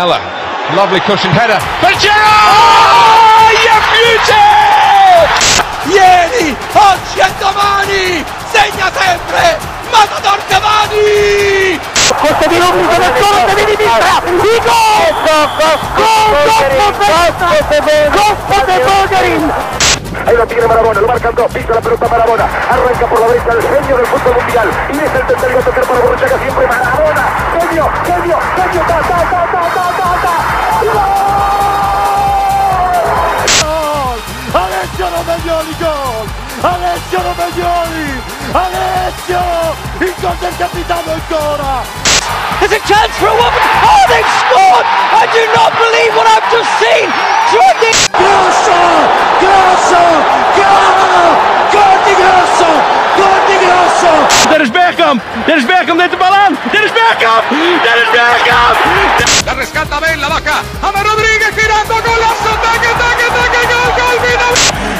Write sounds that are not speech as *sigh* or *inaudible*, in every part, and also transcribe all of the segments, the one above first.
Mella, lovely cushioned header. But Gerrard! You beauty! Ieri, oggi e domani segna sempre Matador Cavani! Questo di Rubio del solo di sinistra, il gol! Gol! Gol de Bulgarin! Ahí lo tiene Marabona, lo marcan dos, pisa la pelota Marabona, arranca por la derecha el genio del fútbol mundial, y es el tercero a tocar para Borruchaga siempre Marabona, genio, genio, genio, ta, ta, ta, ta, ta, ta, ta, Gol! Alessio Romagnoli gol! Alessio Romagnoli! Alessio! Il gol del capitano ancora! There's a chance for a woman! Oh, they've scored! I do not believe what I've just seen! Grosso! Grosso! Gol! Gol di Grosso! Gol di Grosso! Dennis Bergkamp! Dennis Bergkamp neemt de bal aan! Dennis Bergkamp! Dennis Bergkamp! La rescata Ben, la vaca, Ama Rodríguez girando, golazo, taque, taque, taque, gol, gol, final!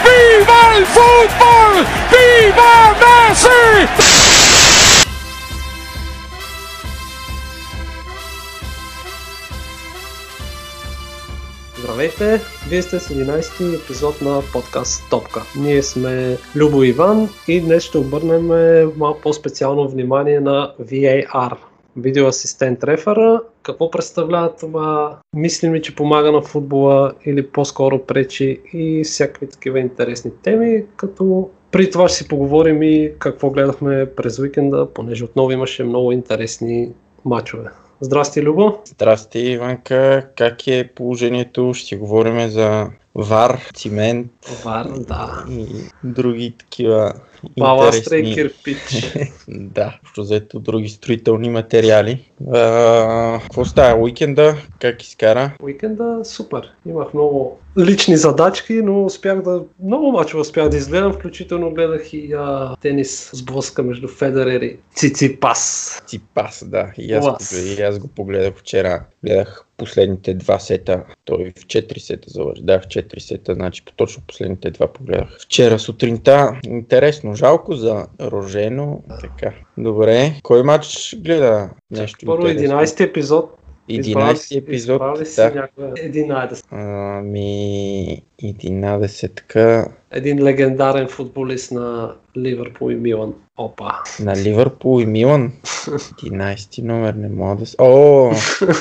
Viva el fútbol! Viva Messi! Здравейте! Вие сте с 11-ти епизод на подкаст Топка. Ние сме Любо Иван и днес ще обърнем малко по-специално внимание на VAR. Видеоасистент рефера. Какво представлява това? Мислим ли, че помага на футбола или по-скоро пречи и всякакви такива интересни теми, като при това ще си поговорим и какво гледахме през уикенда, понеже отново имаше много интересни матчове. Здрасти, Любо! Здрасти, Иванка. Как е положението? Ще говорим за вар, цимент Вар, да. и други такива Баластра и кирпич. *laughs* да, общо взето други строителни материали. А, какво става? Уикенда? Как изкара? Уикенда супер. Имах много лични задачки, но успях да... Много мачове успях да изгледам, включително гледах и а, тенис с блъска между Федерер и Циципас. Ципас, да. И аз, и аз го погледах вчера. Гледах последните два сета. Той в 4 сета завърши. Да, в 4 сета, значи точно последните два погледах. Вчера сутринта. Интересно. Жалко за Рожено. Така. Добре. Кой матч гледа? Нещо Първо интересно? 11 епизод. 11 епизод. Да. някаква 11. Ами, 11 Един легендарен футболист на Ливърпул и Милан. Опа. на Ливърпул и Милан. *laughs* 11 номер не мога да... О,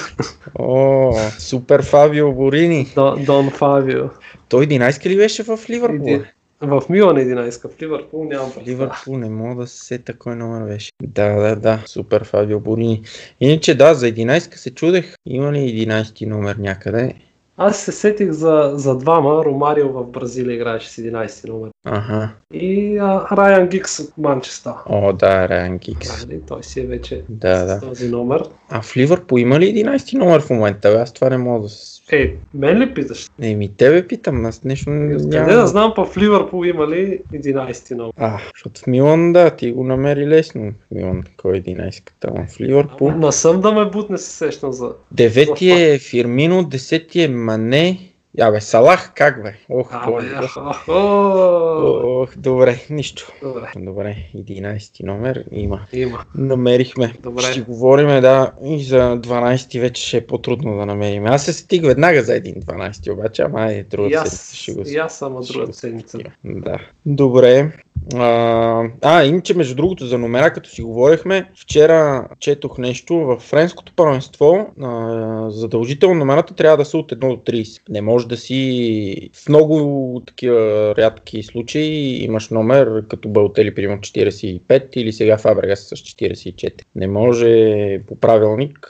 *laughs* о, супер Фабио Борини. Дон, Дон Фавио. Той 11 ли беше в Ливърпул? В Милан 11, в Ливърпул нямам представа. Ливърпул не мога да се сета кой номер беше. Да, да, да, супер Фабио Борини. Иначе да, за 11 се чудех. Има ли 11 номер някъде? Аз се сетих за, за двама. Ромарио в Бразилия играеше с 11 номер. Аха. И а, Райан Гикс от Манчестър. О, да, Райан Гикс. Нали, той си е вече Да, с да. този номер. А в Ливърпул има ли 11 номер в момента? Аз това не мога да... с- Е, мен ли питаш? Еми, тебе питам, аз нещо не Къде да знам, па в Ливърпул има ли 11 номер? А, защото в Милан, да, ти го намери лесно. В Милан, кой е 11-ката? Ама В Ливърпул. Не съм да ме бутне се сещам за... Девети е Фирмино, десети е Мане. Абе, Салах, как бе? Ох, Абе, Боже, ах, ах, о, Ох, добре, нищо. Добре, Добре, 11 номер има. има. Намерихме. Добре. Ще говорим, да, и за 12 вече ще е по-трудно да намерим. Аз се стиг веднага за един 12, обаче, ама е друга И аз, седмица ще го и аз друга седмица. Да. Добре. А, а, иначе между другото за номера, като си говорихме, вчера четох нещо в френското първенство. А, задължително номерата трябва да са от 1 до 30. Не може да си в много такива рядки случаи имаш номер като Балтели, примерно 45 или сега Фабрегас с 44. Не може по правилник,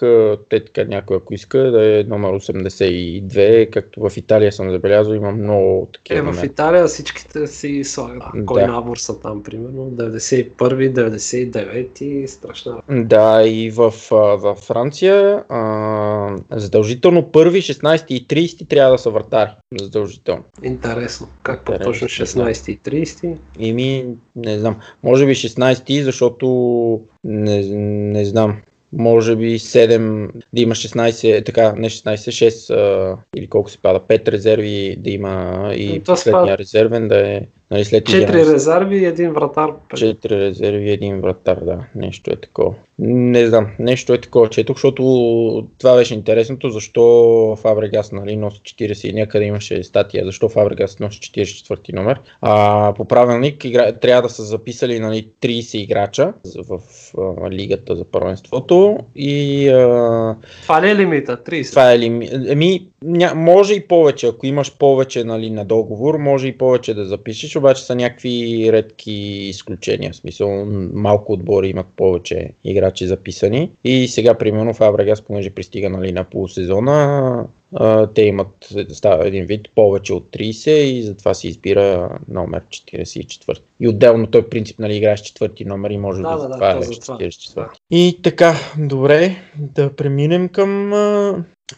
те така някой ако иска да е номер 82, както в Италия съм забелязал, има много такива Е, в номера. Италия всичките си слагат. Да. Кой набор са там, примерно? 91, 99, страшна. Да, и в, във Франция а, задължително първи, 16 и 30 трябва да са вратари. Задължително. Интересно. Как Интересно, точно 16 и 30? Ими, не знам, може би 16, защото не, не знам. Може би 7, да има 16, така, не 16, 6 а, или колко се пада, 5 резерви да има и последния резервен да е Нали, след Четири 11. резерви и един вратар. Четири резерви, един вратар, да. Нещо е такова. Не знам, нещо е такова четох, защото това беше интересното, защо Фабрегас нали, носи 40 и някъде имаше статия, защо Фабрегас носи 44 номер. А, по правилник игра... трябва да са записали нали, 30 играча в, а, лигата за първенството и а, Това ли е лимита? 30. това е ли... Еми, ня... може и повече, ако имаш повече нали, на договор, може и повече да запишеш, обаче са някакви редки изключения. В смисъл, малко отбори имат повече играчи записани. И сега, примерно, Фабрегас, понеже пристига нали, на полусезона, те имат става един вид повече от 30 и затова се избира номер 44. И отделно той принцип, нали, играеш четвърти номер и може Да, да, да, да, е затова. 44. И така, добре, да преминем към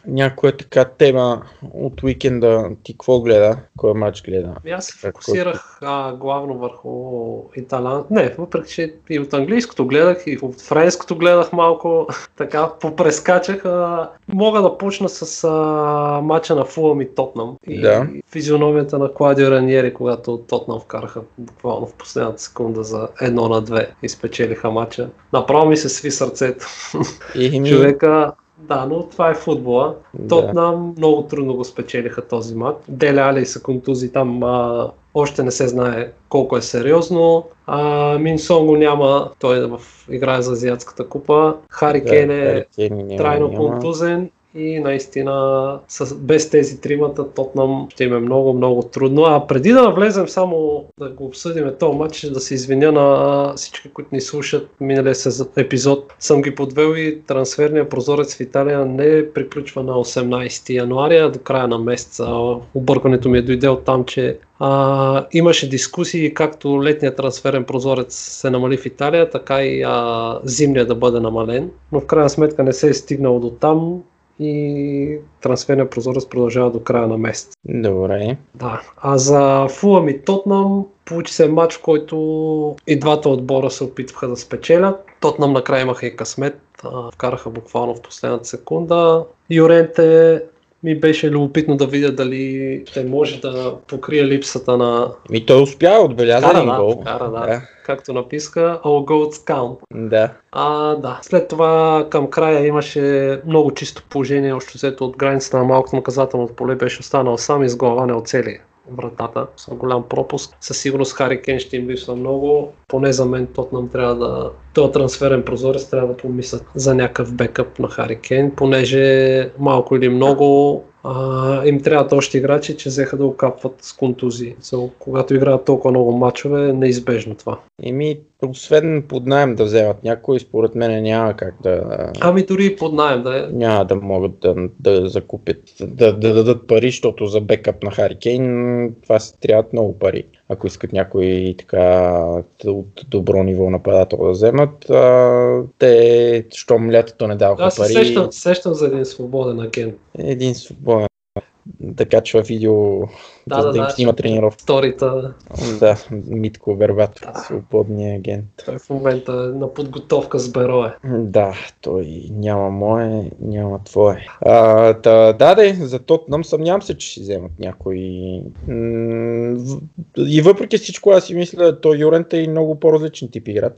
някоя така тема от уикенда. Ти какво гледа? Кой матч гледа? Аз се Как- фокусирах а, главно върху италиан. Не, въпреки че и от английското гледах, и от френското гледах малко, *laughs* така попрескачах. А, мога да почна с а, матча на Фулъм и Тотнам. И Да. физиономията на Кладио Раньери, когато Тотнам вкараха буквално в последната секунда за едно на две и спечелиха матча. Направо ми се сви сърцето. И ми... *laughs* Човека, да, но това е футбола. Да. Тотнам много трудно го спечелиха този матч. Деле Али са контузи там. А, още не се знае колко е сериозно. А, Минсон го няма. Той е в играе за Азиатската купа. Хари е Хари Кейн няма, трайно контузен и наистина с, без тези тримата Тотнам ще им е много, много трудно. А преди да навлезем само да го обсъдим този матч, да се извиня на всички, които ни слушат миналия епизод, съм ги подвел и трансферния прозорец в Италия не приключва на 18 януари, а до края на месеца. Объркването ми е дойде от там, че а, имаше дискусии както летният трансферен прозорец се намали в Италия, така и а, зимния да бъде намален, но в крайна сметка не се е стигнало до там и трансферният прозорец продължава до края на месец. Добре. Да. А за Фулъм и Тотнам получи се матч, в който и двата отбора се опитваха да спечелят. Тотнам накрая имаха и късмет, вкараха буквално в последната секунда. Юренте ми беше любопитно да видя дали ще може да покрие липсата на... Ми той успя, отбеляза Кара, един да, гол. кара, да. да. Както написка, All Goals Count. Да. А, да. След това към края имаше много чисто положение, още взето от границата на малкото наказателното поле беше останал сам и с глава не оцели вратата с голям пропуск. Със сигурност Хари Кен ще им липсва много. Поне за мен Тотнам трябва да... Този трансферен прозорец трябва да помислят за някакъв бекъп на Хари Кен, понеже малко или много а, им трябват още играчи, че взеха да окапват с контузии. So, когато играят толкова много мачове, е неизбежно това. Еми, освен под найем да вземат някой, според мен няма как да... Ами дори и под найем да е. Няма да могат да, да закупят, да, да дадат пари, защото за бекъп на Хари Кейн това се трябват много пари. Ако искат някой така от добро ниво нападател да вземат, а, те, щом лятото не даваха Аз пари, сещам, сещам за един свободен агент. един свободен да качва видео, Да, да, да, да, им да. снима тренировка. Сторита, Да, Митко Вербат, Да. свободния агент. той в момента е на подготовка с Берое. Да, той няма мое, няма твое. А, та, да, де, за Тотнам съмнявам се, че ще вземат някой. И въпреки всичко, аз си мисля, той Юрент е много по-различен тип играч.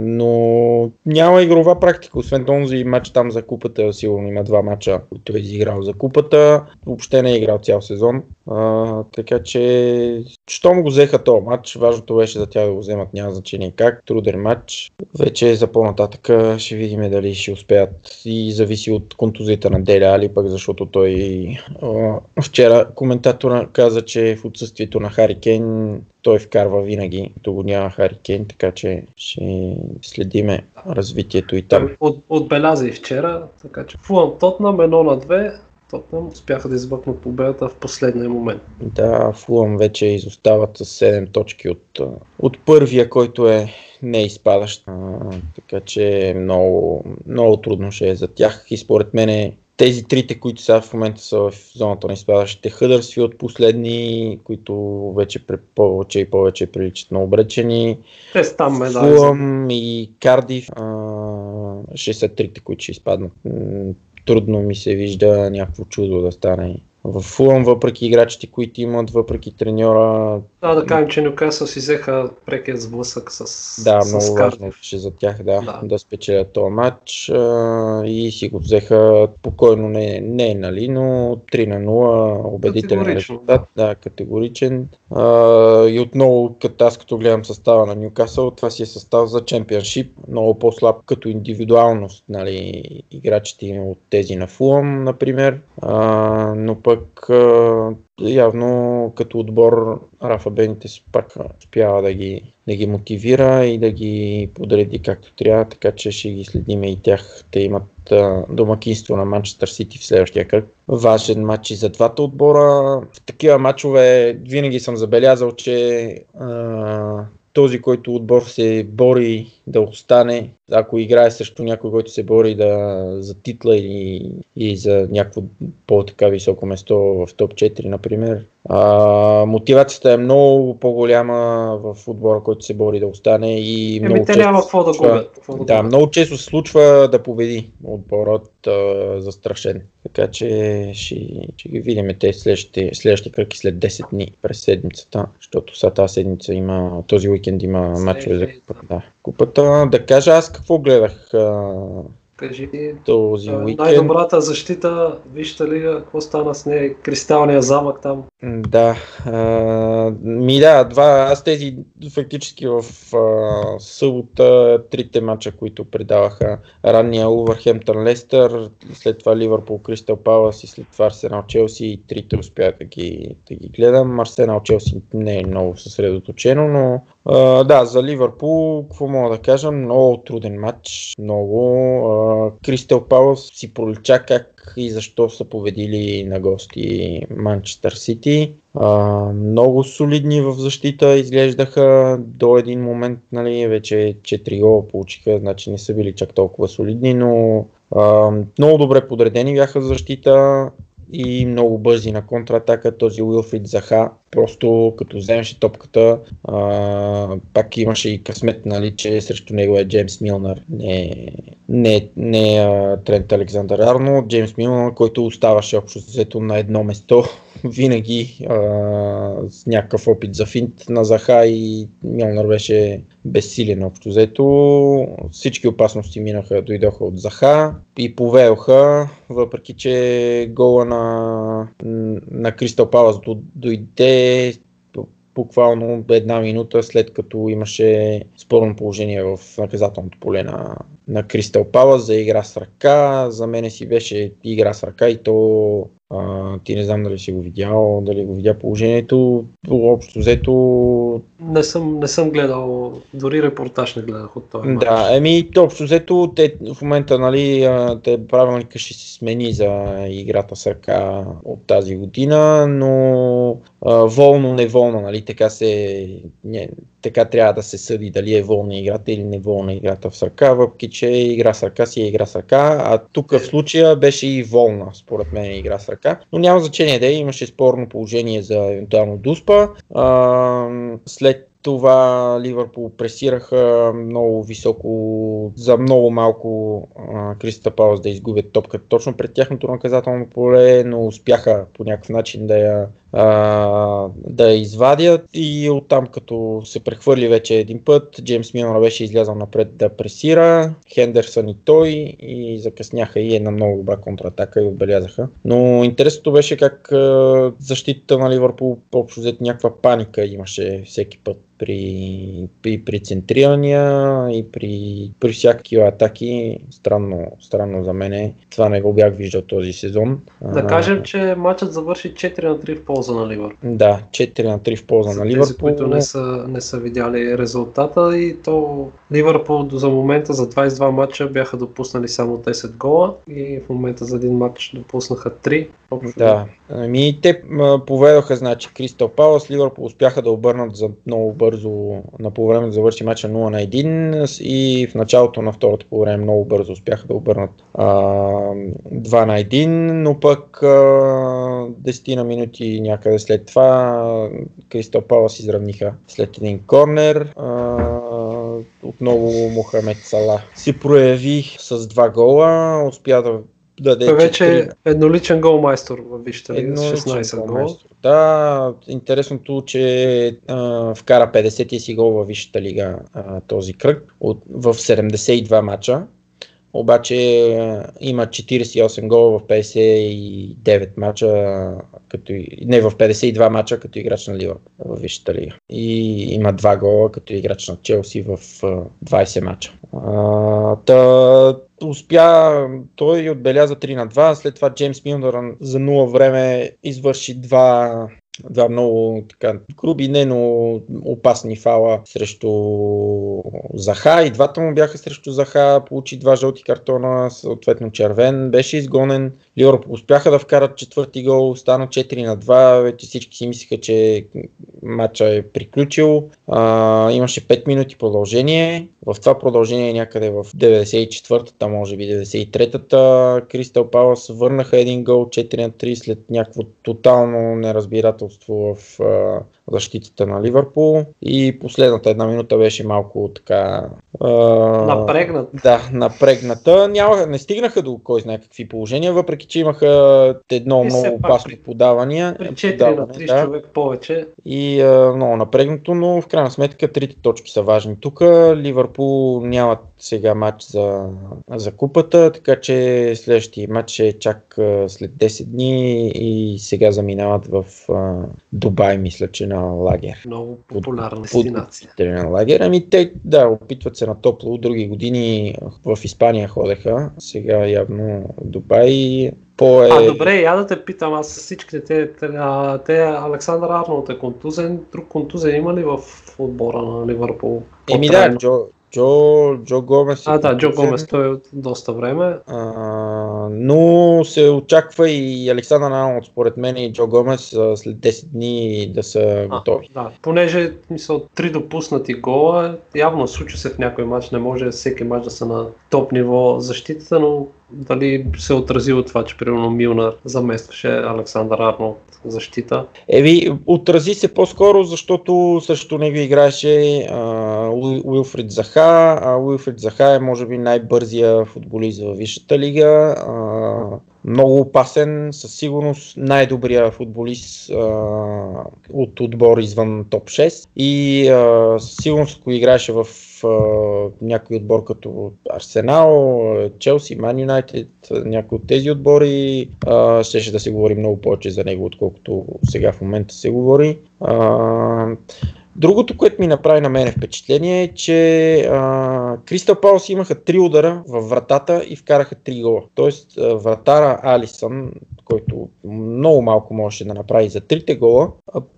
Но няма игрова практика, освен този матч там за купата, сигурно има два матча, които е изиграл за купата. Въобще не е играл цял сезон. А, така че, щом го взеха този матч, важното беше за тях да го вземат, няма значение как. Труден матч. Вече за по-нататък ще видим дали ще успеят и зависи от контузията на Деля Али, пък защото той а, вчера коментатора каза, че в отсъствието на Хари Кейн той вкарва винаги, като го няма Хари Кейн, така че ще следиме развитието и там. От, отбеляза и вчера, така че Фулъм Тотнам 1 на 2. Тотнам успяха да избъкнат победата в последния момент. Да, Фулъм вече изостават с 7 точки от, от първия, който е не изпадащ. А, така че много, много трудно ще е за тях и според мен тези трите, които сега в момента са в зоната на изпадащите Хъдърсфилд, последни, които вече повече и повече приличат на обречени. Те са там медали. Фулъм и Кардив а, ще са трите, които ще изпаднат. Трудно ми се вижда някакво чудо да стане в Фулъм, въпреки играчите, които имат, въпреки треньора. Да, да кажем, че Нюкасъл си взеха прекият сблъсък с Да, с много важно беше за тях да, Да. да. спечелят този матч а, и си го взеха спокойно, не, не нали, но 3 на 0, убедителен резултат, да, категоричен. А, и отново, като аз като гледам състава на Ньюкасъл, това си е състав за чемпионшип, много по-слаб като индивидуалност, нали, играчите от тези на Фулъм, например, а, но пък явно като отбор Рафа Бенитес пак успява да ги, да ги мотивира и да ги подреди както трябва, така че ще ги следиме и тях. Те имат домакинство на Манчестър Сити в следващия кръг. Важен матч и за двата отбора. В такива матчове винаги съм забелязал, че този, който отбор се бори да остане, ако играе срещу някой, който се бори да, за титла или, и за някакво по-така високо место в топ 4, например, а, мотивацията е много по-голяма в отбора, който се бори да остане и Еми, много те често няма какво да губят. да много често се случва да победи отборът а, застрашен. Така че ще, ще ги видим те следващите, следващия кръг и след 10 дни през седмицата, защото сега тази седмица има, този уикенд има мачове за купата. Да. купата. Да кажа аз какво гледах а, Кажи, този уикенд. най-добрата защита, вижте ли какво стана с нея, кристалния замък там. Да, а, ми да, два, аз тези фактически в а, събота трите мача, които предаваха ранния Увърхемптън Лестър, след това Ливърпул Кристал Палас и след това Арсенал Челси и трите успях да ги, да ги гледам. Арсенал Челси не е много съсредоточено, но а, да, за Ливърпул, какво мога да кажа, много труден матч, много. Кристал Палас си пролича как и защо са победили на гости Манчестър Сити. Много солидни в защита изглеждаха до един момент, нали, вече 4 гола получиха, значи не са били чак толкова солидни, но а, много добре подредени бяха в защита и много бързи на контратака. Този Уилфрид Заха просто като вземеше топката, а, пак имаше и късмет, нали, че срещу него е Джеймс Милнар, не, не, не а, Трент Александър Арно, Джеймс Милнар, който оставаше общо взето на едно место винаги с някакъв опит за финт на Заха и Милнар беше безсилен общо взето. Всички опасности минаха, дойдоха от Заха и повеоха, въпреки че гола на, на Кристал Палас дойде буквално една минута след като имаше спорно положение в наказателното поле на, на Кристал Палас за игра с ръка. За мене си беше игра с ръка и то а, ти не знам дали си го видял, дали го видя положението. Общо взето Не съм, не съм гледал, дори репортаж не гледах от матч. Да, еми, общо взето, те в момента, нали, те правилника ще се смени за играта с ръка от тази година, но а, волно, неволно, нали, така се, не, така трябва да се съди дали е волна играта или неволна играта с ръка, въпреки че игра с ръка си е игра с ръка, а тук в случая беше и волна, според мен, игра с ръка, но няма значение да е, имаше спорно положение за евентуално дуспа. А, след това Ливърпул пресираха много високо, за много малко Криста Паус да изгубят топката. Точно пред тяхното наказателно поле, но успяха по някакъв начин да я, а, да я извадят. И оттам като се прехвърли вече един път, Джеймс Милнар беше излязъл напред да пресира, Хендерсън и той и закъсняха и една много добра контратака и отбелязаха. Но интересното беше как защитата на Ливърпул общо взето някаква паника имаше всеки път при, при, при центрирания и при, при всякакива атаки. Странно, странно за мен. Това не го бях виждал този сезон. Да кажем, че матчът завърши 4 на 3 в полза на Ливър. Да, 4 на 3 в полза За на тези, Ливърпул. които не са, не са видяли резултата и то Ливърпул за момента за 22 матча бяха допуснали само 10 гола и в момента за един матч допуснаха 3. Общо Да, ами те поведоха, значи, Кристал Палас, Ливърпул успяха да обърнат за много бързо, на по време да завърши матча 0 на 1 и в началото на второто по време много бързо успяха да обърнат а, 2 на 1, но пък а, 10 на минути някъде след това Кристал Палас изравниха след един корнер. А, отново Мохамед Сала си прояви с два гола, успя да даде Той вече е едноличен голмайстор в Висшата лига с Едноличен 16 гола. Да, интересното, че а, вкара 50-ти си гол във Висшата лига а, този кръг от, в 72 мача. Обаче а, има 48 гола в 59 мача, като, не в 52 мача като играч на Лива в Висшата лига. И има 2 гола като играч на Челси в а, 20 мача. А, та, успя, той отбеляза 3 на 2, след това Джеймс Милнер за 0 време извърши два, два много така, груби, не, но опасни фала срещу Заха. И двата му бяха срещу Заха, получи два жълти картона, съответно червен, беше изгонен. Ливърпул успяха да вкарат четвърти гол, стана 4 на 2, вече всички си мислиха, че матча е приключил. А, имаше 5 минути продължение. В това продължение някъде в 94-та, може би 93-та, Кристал Палас върнаха един гол 4 на 3 след някакво тотално неразбирателство в защитата на Ливърпул. И последната една минута беше малко така... А, Напрегнат. да, напрегната. Няма, не стигнаха до кой знае какви положения, въпреки че имаха едно И много опасно при- подавания. При 4 на подаване, 3 да. човек повече. И а, много напрегнато, но в крайна сметка трите точки са важни. Тук Ливърпул нямат сега матч за, за купата, така че следващия матч е чак след 10 дни и сега заминават в а, Дубай, мисля, че на лагер. Много популярна дестинация. на лагер. Ами те, да, опитват се на топло. Други години в Испания ходеха, сега явно Дубай. По е... А, добре, я да те питам, аз всичките те, те, те Александър Арнолд е контузен, друг контузен има ли в отбора на Ливърпул? Еми да? Джо, Джо, Джо Гомес. е А, да, Джо. Гомес, той е от доста време. А, но се очаква и Александър Арнолд, според мен и Джо Гомес след 10 дни да са А, готови. да, понеже мисъл, три допуснати гола, явно случва се в някой матч, не може всеки матч да са на топ ниво защитата, но дали се отразило това, че примерно Милнар заместваше Александър Арнолд защита. Еви, отрази се по-скоро, защото срещу него играеше а, Уил- Уилфрид Заха. А Уилфрид Заха е може би най-бързия футболист в Висшата лига. А, много опасен, със сигурност най-добрия футболист а, от отбор извън топ 6. И а, със сигурност, ако играеше в някой отбор като Арсенал, Челси, Ман Юнайтед, някой от тези отбори, щеше да се говори много повече за него, отколкото сега в момента се говори. Другото, което ми направи на мен впечатление е, че Кристал Паус имаха три удара в вратата и вкараха три гола. Тоест а, вратара Алисън, който много малко можеше да направи за трите гола,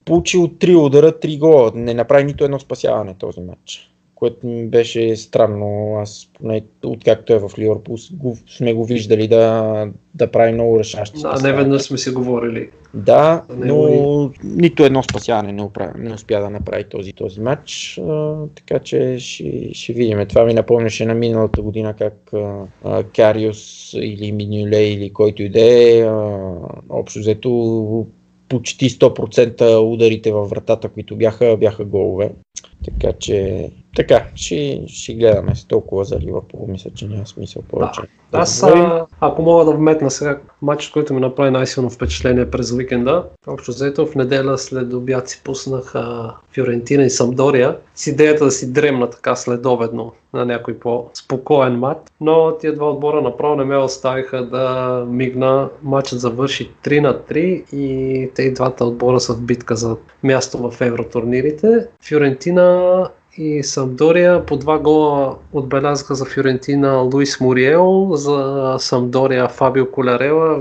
получил три удара, три гола. Не направи нито едно спасяване този матч което ми беше странно. Аз поне откакто е в Ливърпул сме го виждали да, да прави много решащи Да, не веднъж сме си говорили. Да, но нито едно спасяване не, оправи, не успя да направи този, този матч, а, така че ще, ще видим. Това ми напомняше на миналата година как а, Кариус или Минюле или който и да е, а, общо взето почти 100% ударите във вратата, които бяха, бяха голове. Така че, така, ще, ще гледаме с толкова за Ливърпул. Мисля, че няма смисъл повече. да Аз, а, ако мога да вметна сега матчът, който ми направи най-силно впечатление през уикенда, общо взето в неделя след обяд си пуснах а, Фиорентина и Самдория с идеята да си дремна така следобедно на някой по-спокоен матч, но тия два отбора направо не ме оставиха да мигна. Матчът завърши 3 на 3 и те и двата отбора са в битка за място в евротурнирите. Фиорентина и Самдория по два гола отбелязаха за Фиорентина Луис Муриел, за Самдория Фабио Колярела.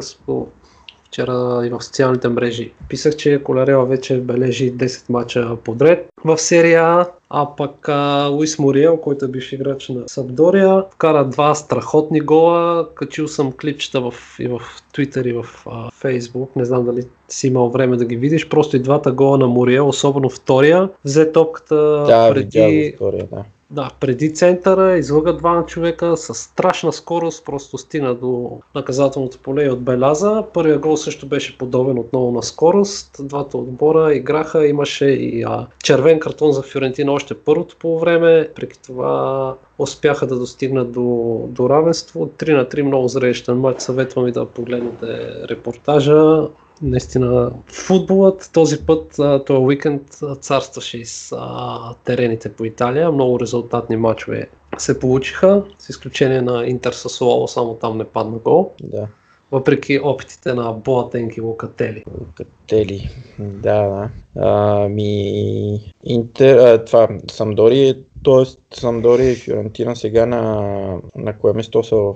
Вчера и в социалните мрежи писах, че Колярела вече бележи 10 мача подред в серия а пък а, Луис Мориел, който е бивш играч на Сабдория, вкара два страхотни гола. Качил съм клипчета в, и в Twitter и в а, Facebook. Не знам дали си имал време да ги видиш. Просто и двата гола на Мориел, особено втория, взе топката да, преди втория, да. Да, преди центъра излъга двама човека с страшна скорост, просто стигна до наказателното поле и отбеляза. Първият гол също беше подобен отново на скорост. Двата отбора играха, имаше и а, червен картон за Фиорентина още първото по време. Преки това успяха да достигнат до, до равенство. 3 на 3 много зрелищен матч. Съветвам ви да погледнете репортажа наистина футболът този път, този уикенд царстваше и с а, терените по Италия. Много резултатни матчове се получиха, с изключение на Интер Сасуоло, само там не падна гол. Да. Въпреки опитите на Боатенг и Локатели. Локатели, да, да. А, ми... Интер, а, това, Самдори е Тоест, Самдори и Фиорентина сега на, на кое место са в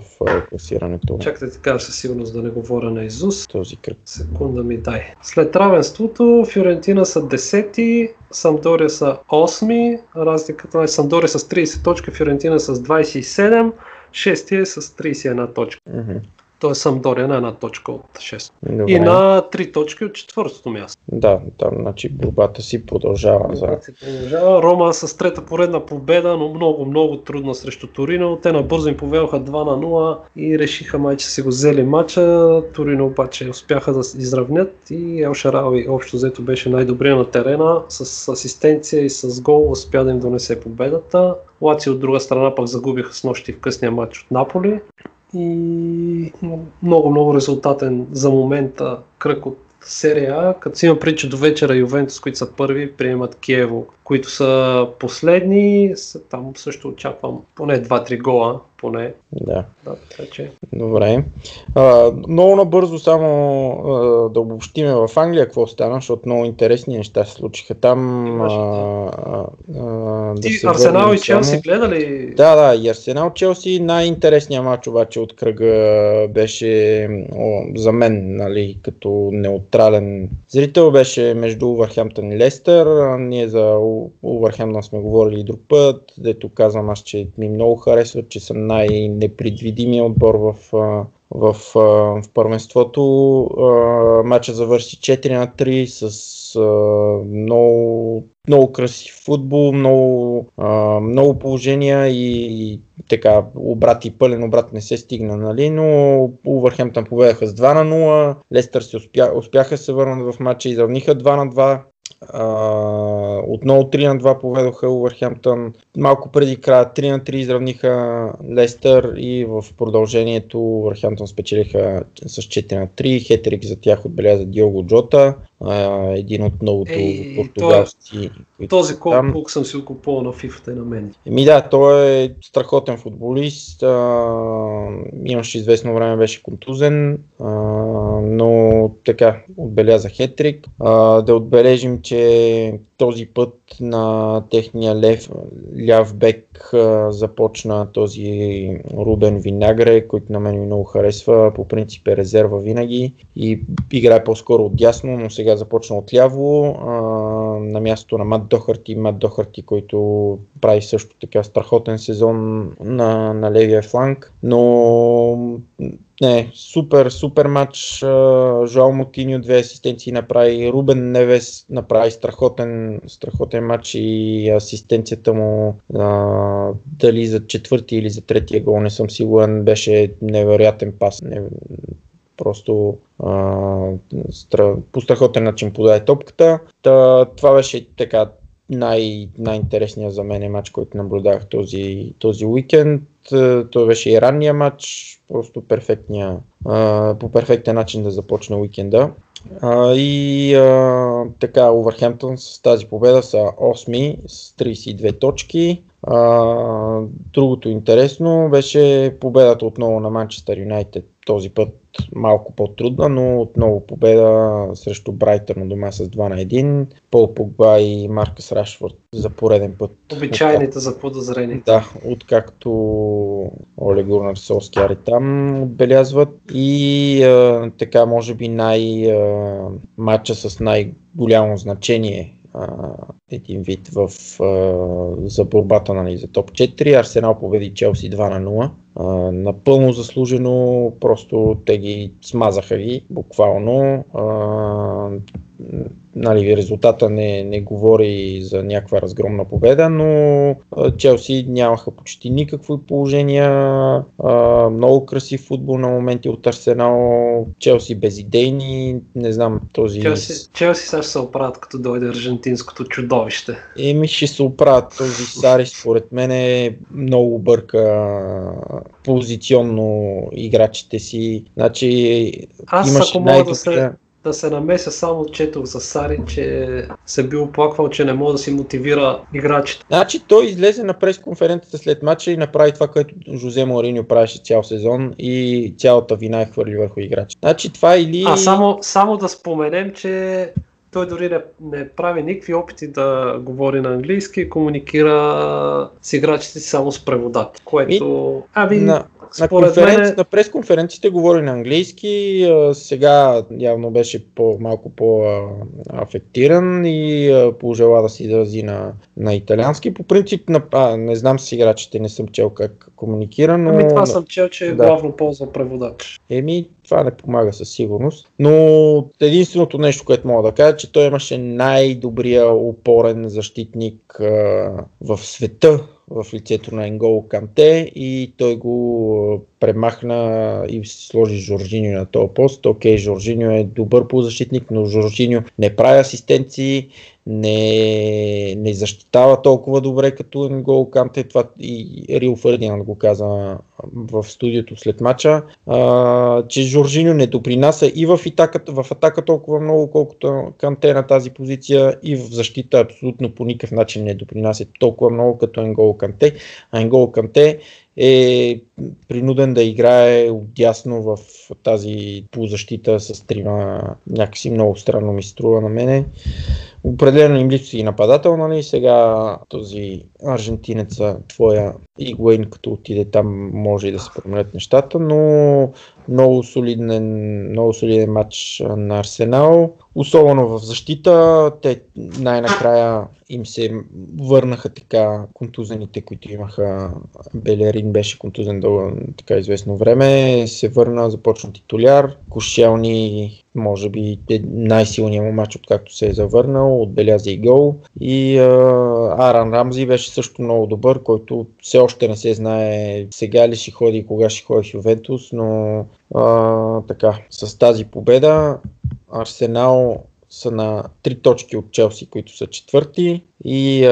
класирането? Чакайте така със сигурност да не говоря на Изус. Този кръг. Секунда ми дай. След равенството Фиорентина са 10, Самдория са 8, разликата е Самдория с 30 точки, Фиорентина с 27, 6 е с 31 точка. Mm-hmm. Той е Самдория на една точка от 6. Добре. И на 3 точки от четвъртото място. Да, там значи борбата си продължава. За... Борбата си продължава. Рома с трета поредна победа, но много, много трудна срещу Торино. Те набързо им повелха 2 на 0 и решиха май, че си го взели матча. Торино обаче успяха да се изравнят и Ел Шарави общо взето беше най-добрия на терена. С асистенция и с гол успя да им донесе победата. Лаци от друга страна пък загубиха с нощи в късния матч от Наполи и много, много резултатен за момента кръг от серия А, като си има преди, че до вечера Ювентус, които са първи, приемат Киево, които са последни. Там също очаквам поне 2-3 гола, поне. Да. да така че. Добре. А, много набързо само а, да обобщиме в Англия какво стана, защото много интересни неща се случиха там. А, а, а, да Ти Арсенал и Челси гледали? Да, да, и Арсенал Челси. Най-интересният матч обаче от кръга беше о, за мен, нали, като неутрален зрител, беше между Увърхемптън и Лестър. Ние за Увърхемптън сме говорили и друг път, дето казвам аз, че ми много харесва, че съм най-непредвидимия отбор в, в, в, в първенството. Матча завърши 4 на 3 с много, много красив футбол, много, много положения и, и така обрат и пълен обрат не се стигна, нали? но Увърхемптън победаха с 2 на 0, Лестър се успя, успяха се върнат в матча, изравниха 2 на 2, Отново 3 на 2 поведоха Увърхемптън. Малко преди края 3 на 3 изравниха Лестър и в продължението Увърхемптън спечелиха с 4 на 3. Хетрик за тях отбеляза Диого Джота, един от многото Ей, португалски. Този колко колко съм си купувал на FIFA на мен. Еми да, той е страхотен футболист. Uh, имаше известно време, беше контузен, uh, но така отбеляза хетрик. Uh, да отбележим, че този път на техния лев, ляв бек започна този Рубен Винагре, който на мен много харесва. По принцип е резерва винаги и играе по-скоро от дясно, но сега започна от ляво на мястото на Мат Дохарти. Мат Дохарти, който прави също така страхотен сезон на, на левия фланг, но не, супер, супер матч. Жоал Мотини от две асистенции направи. Рубен Невес направи страхотен, страхотен матч и асистенцията му а, дали за четвърти или за третия гол, не съм сигурен, беше невероятен пас. Не, просто а, стра, по страхотен начин подаде топката. Та, това беше така най- най-интересният за мен е матч, който наблюдавах този, този уикенд. Той беше и ранния матч, просто перфектния, а, по перфектен начин да започне уикенда. А, и така, Увърхемптън с тази победа са 8 с 32 точки. Другото интересно беше победата отново на Манчестър Юнайтед този път малко по-трудна, но отново победа срещу Брайтър на дома с 2 на 1. Пол Погба и Маркъс Рашфорд за пореден път. Обичайните за подозрение. Да, откакто Оле Гурнар Солскияр там отбелязват и а, така може би най, а, матча с най-голямо значение един вид в, а, за борбата нали, за топ 4. Арсенал победи Челси 2 на 0 а, напълно заслужено, просто те ги смазаха ги, буквално. А, нали, резултата не, не говори за някаква разгромна победа, но Челси нямаха почти никакво положения. А, много красив футбол на моменти от Арсенал. Челси безидейни, не знам този... Челси, Челси сега ще се оправят като дойде аржентинското чудовище. Еми ще се оправят. Този Сари според мен е много бърка позиционно играчите си. Значи Аз имаше ако мога да се, да се намеся, само четох за Сари, че се бил оплаквал, че не може да си мотивира играчите. Значи той излезе на пресконференцията след матча и направи това, което Жозе Мориньо правеше цял сезон и цялата вина е хвърли върху играча. Значи това или... А само, само да споменем, че той дори не, не прави никакви опити да говори на английски и комуникира с играчите си само с преводател. Което... Ами, на, на, конференци, мен... на пресконференциите говори на английски, сега явно беше по, малко по-афектиран и пожела да се изрази на, на италиански. По принцип, на, а, не знам с играчите, не съм чел как комуникира, но... Ами това съм чел, че е Да. главно ползва преводач. Еми, това не помага със сигурност. Но единственото нещо, което мога да кажа, че той имаше най-добрия опорен защитник а, в света в лицето на Енгол Канте и той го премахна и сложи Жоржиньо на този пост. Окей, Жоржиньо е добър полузащитник, но Жоржиньо не прави асистенции, не, не защитава толкова добре като Енгол Канте. Това и Рил Фърдинанд го каза в студиото след мача, а, че Жоржиньо не допринася и в атаката, в атака толкова много, колкото Канте на тази позиция и в защита абсолютно по никакъв начин не допринася толкова много като Енгол Канте. А Енгол Канте е принуден да играе отдясно в тази полузащита с трима. Някакси много странно ми струва на мене. Определено им липсва и нападател, нали? Сега този аржентинеца, твоя Игуейн, като отиде там, може и да се променят нещата, но много солиден, много солиден матч на Арсенал. Особено в защита, те най-накрая им се върнаха така контузените, които имаха. Белерин беше контузен дълго, така известно време, се върна, започна титуляр. Кошелни, може би е най-силният му матч, откакто се е завърнал, отбеляза и гол. И а, Аран Рамзи беше също много добър, който все още не се знае сега ли ще ходи и кога ще ходи в Ювентус, но а, така, с тази победа Арсенал са на 3 точки от Челси, които са четвърти и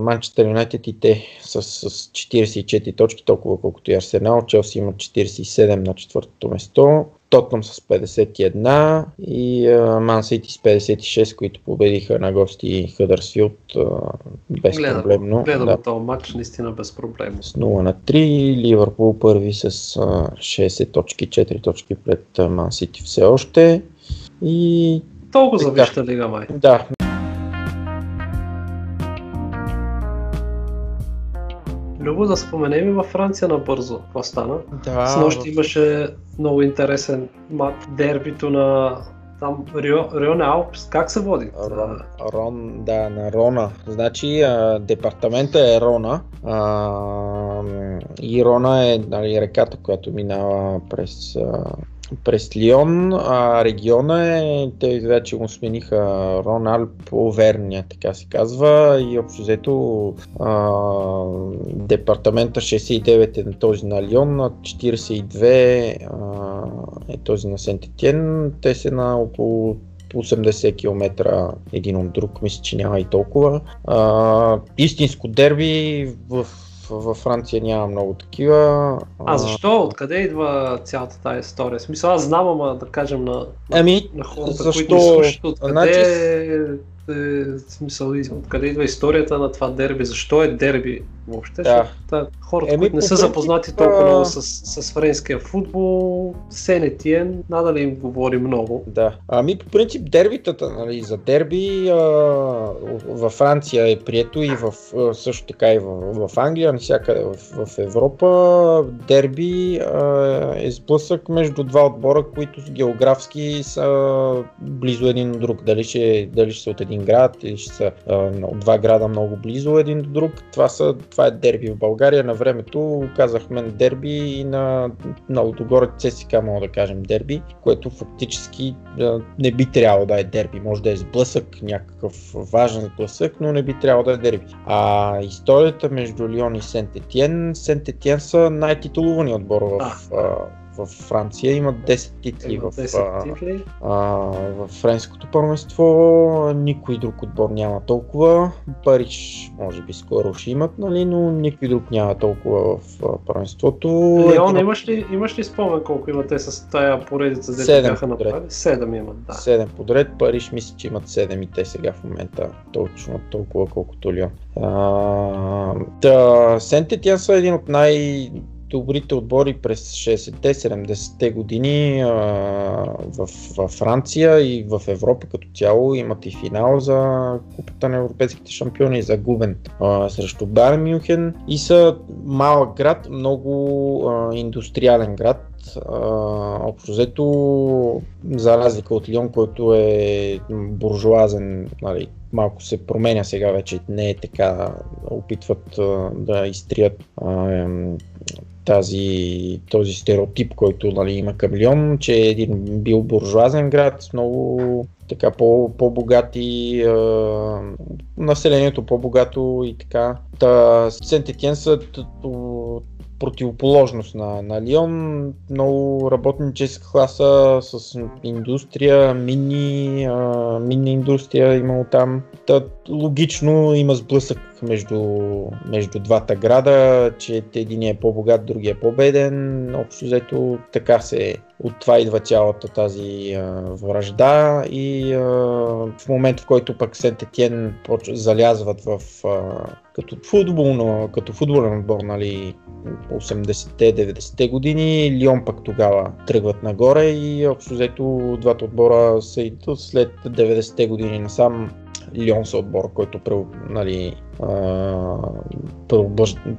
Манчестър Юнайтед и те са с 44 точки, толкова колкото и Арсенал. Челси има 47 на четвъртото место. Тотнам с 51 и Ман Сити с 56, които победиха на гости Хъдърсфилд безпроблемно. Гледам Да. този матч наистина безпроблемно. С 0 на 3, Ливърпул първи с а, 60 точки, 4 точки пред Ман Сити все още. И Толкова за Така. Висша лига, май. да, Любо да споменем и във Франция набързо. Какво стана? да, С нощи в- имаше много интересен матч. Дербито на там Рио, Рио Алпс. Как се води? Рон, Рон, да, на Рона. Значи а, департамента е Рона. А, и Рона е нали, реката, която минава през, а, през Лион. А региона е, те вече го смениха Рон Алп Оверния, така се казва. И общо взето а, департамента 69 е на този на Лион, а 42 а, е този на Сент-Етиен. Те са на около по 80 км един от друг, мисля, че няма и толкова. А, истинско дерби в, във Франция няма много такива. А защо? Откъде идва цялата тази история? Смисъл, аз знам, ама да кажем на, Ами, на хората, защо? които ни слушат, откъде Значи- е, е, смисъл, откъде идва историята на това дерби? Защо е дерби въобще? Да. Та- хората, Еми, които не са принцип, запознати толкова много с, с френския футбол, Сенетиен, надали им говори много. Да. Ами по принцип дербитата, нали, за дерби а, във Франция е прието и в, също така и в, в Англия, навсякъде в, в Европа. Дерби а, е сблъсък между два отбора, които географски са близо един от друг. Дали ще, дали ще са от един един град или ще са а, от два града много близо един до друг. Това, са, това е дерби в България. На времето казахме дерби и на, на Лудогорец ЦСКА мога да кажем дерби, което фактически не би трябвало да е дерби. Може да е сблъсък, някакъв важен сблъсък, но не би трябвало да е дерби. А историята между Лион и Сент Етиен, Сент Етиен са най-титулувани отбор в, а, в Франция. Имат 10 титли, Има в, 10 титли. а, в френското първенство. Никой друг отбор няма толкова. Париж, може би, скоро ще имат, нали, но никой друг няма толкова в първенството. Леон, Един- имаш ли, имаш ли спомен колко имат те с тая поредица, Седем бяха направили? Седем имат, да. 7 подред, Париж мисля, че имат 7 и те сега в момента точно толкова колкото Лион. А, да, Сент Етиен са един от най- добрите отбори през 60-те, 70-те години а, в, в Франция и в Европа като цяло имат и финал за Купата на европейските шампиони, загубен а, срещу Байерн Мюнхен и са малък град, много а, индустриален град. А, общо взето, за разлика от Лион, който е буржуазен, нали, малко се променя сега вече, не е така, опитват а, да изтрият ем, тази, този стереотип, който нали, има към че е един бил буржуазен град с много така по, по-богати е, населението по-богато и така. Та, Сент Етиен са противоположност на, на Лион, много работническа класа с индустрия, мини, а, мини индустрия имало там. Та, логично има сблъсък между, между двата града, че един е по-богат, другия е по-беден. Общо взето така се от това идва цялата тази а, вражда и а, в момент в който пък Сент Етиен почва- залязват в а, като футболно, като футболен отбор, нали, 80-те, 90-те години, Лион пък тогава тръгват нагоре и общо взето двата отбора са и след 90-те години насам Лион са отбор, който нали,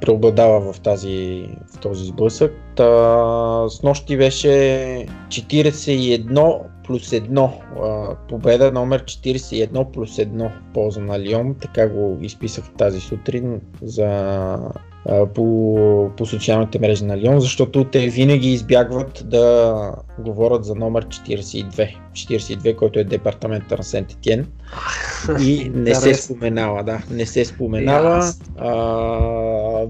преобладава в, тази, в този сблъсък. Та, с нощи беше 41 плюс 1. А, победа номер 41 плюс 1 в полза на Лион. Така го изписах тази сутрин за по, по социалните мрежи на Лион, защото те винаги избягват да говорят за номер 42. 42, който е департамента на Сент Етиен. И *laughs* не се споменава, да. Не се споменава. А,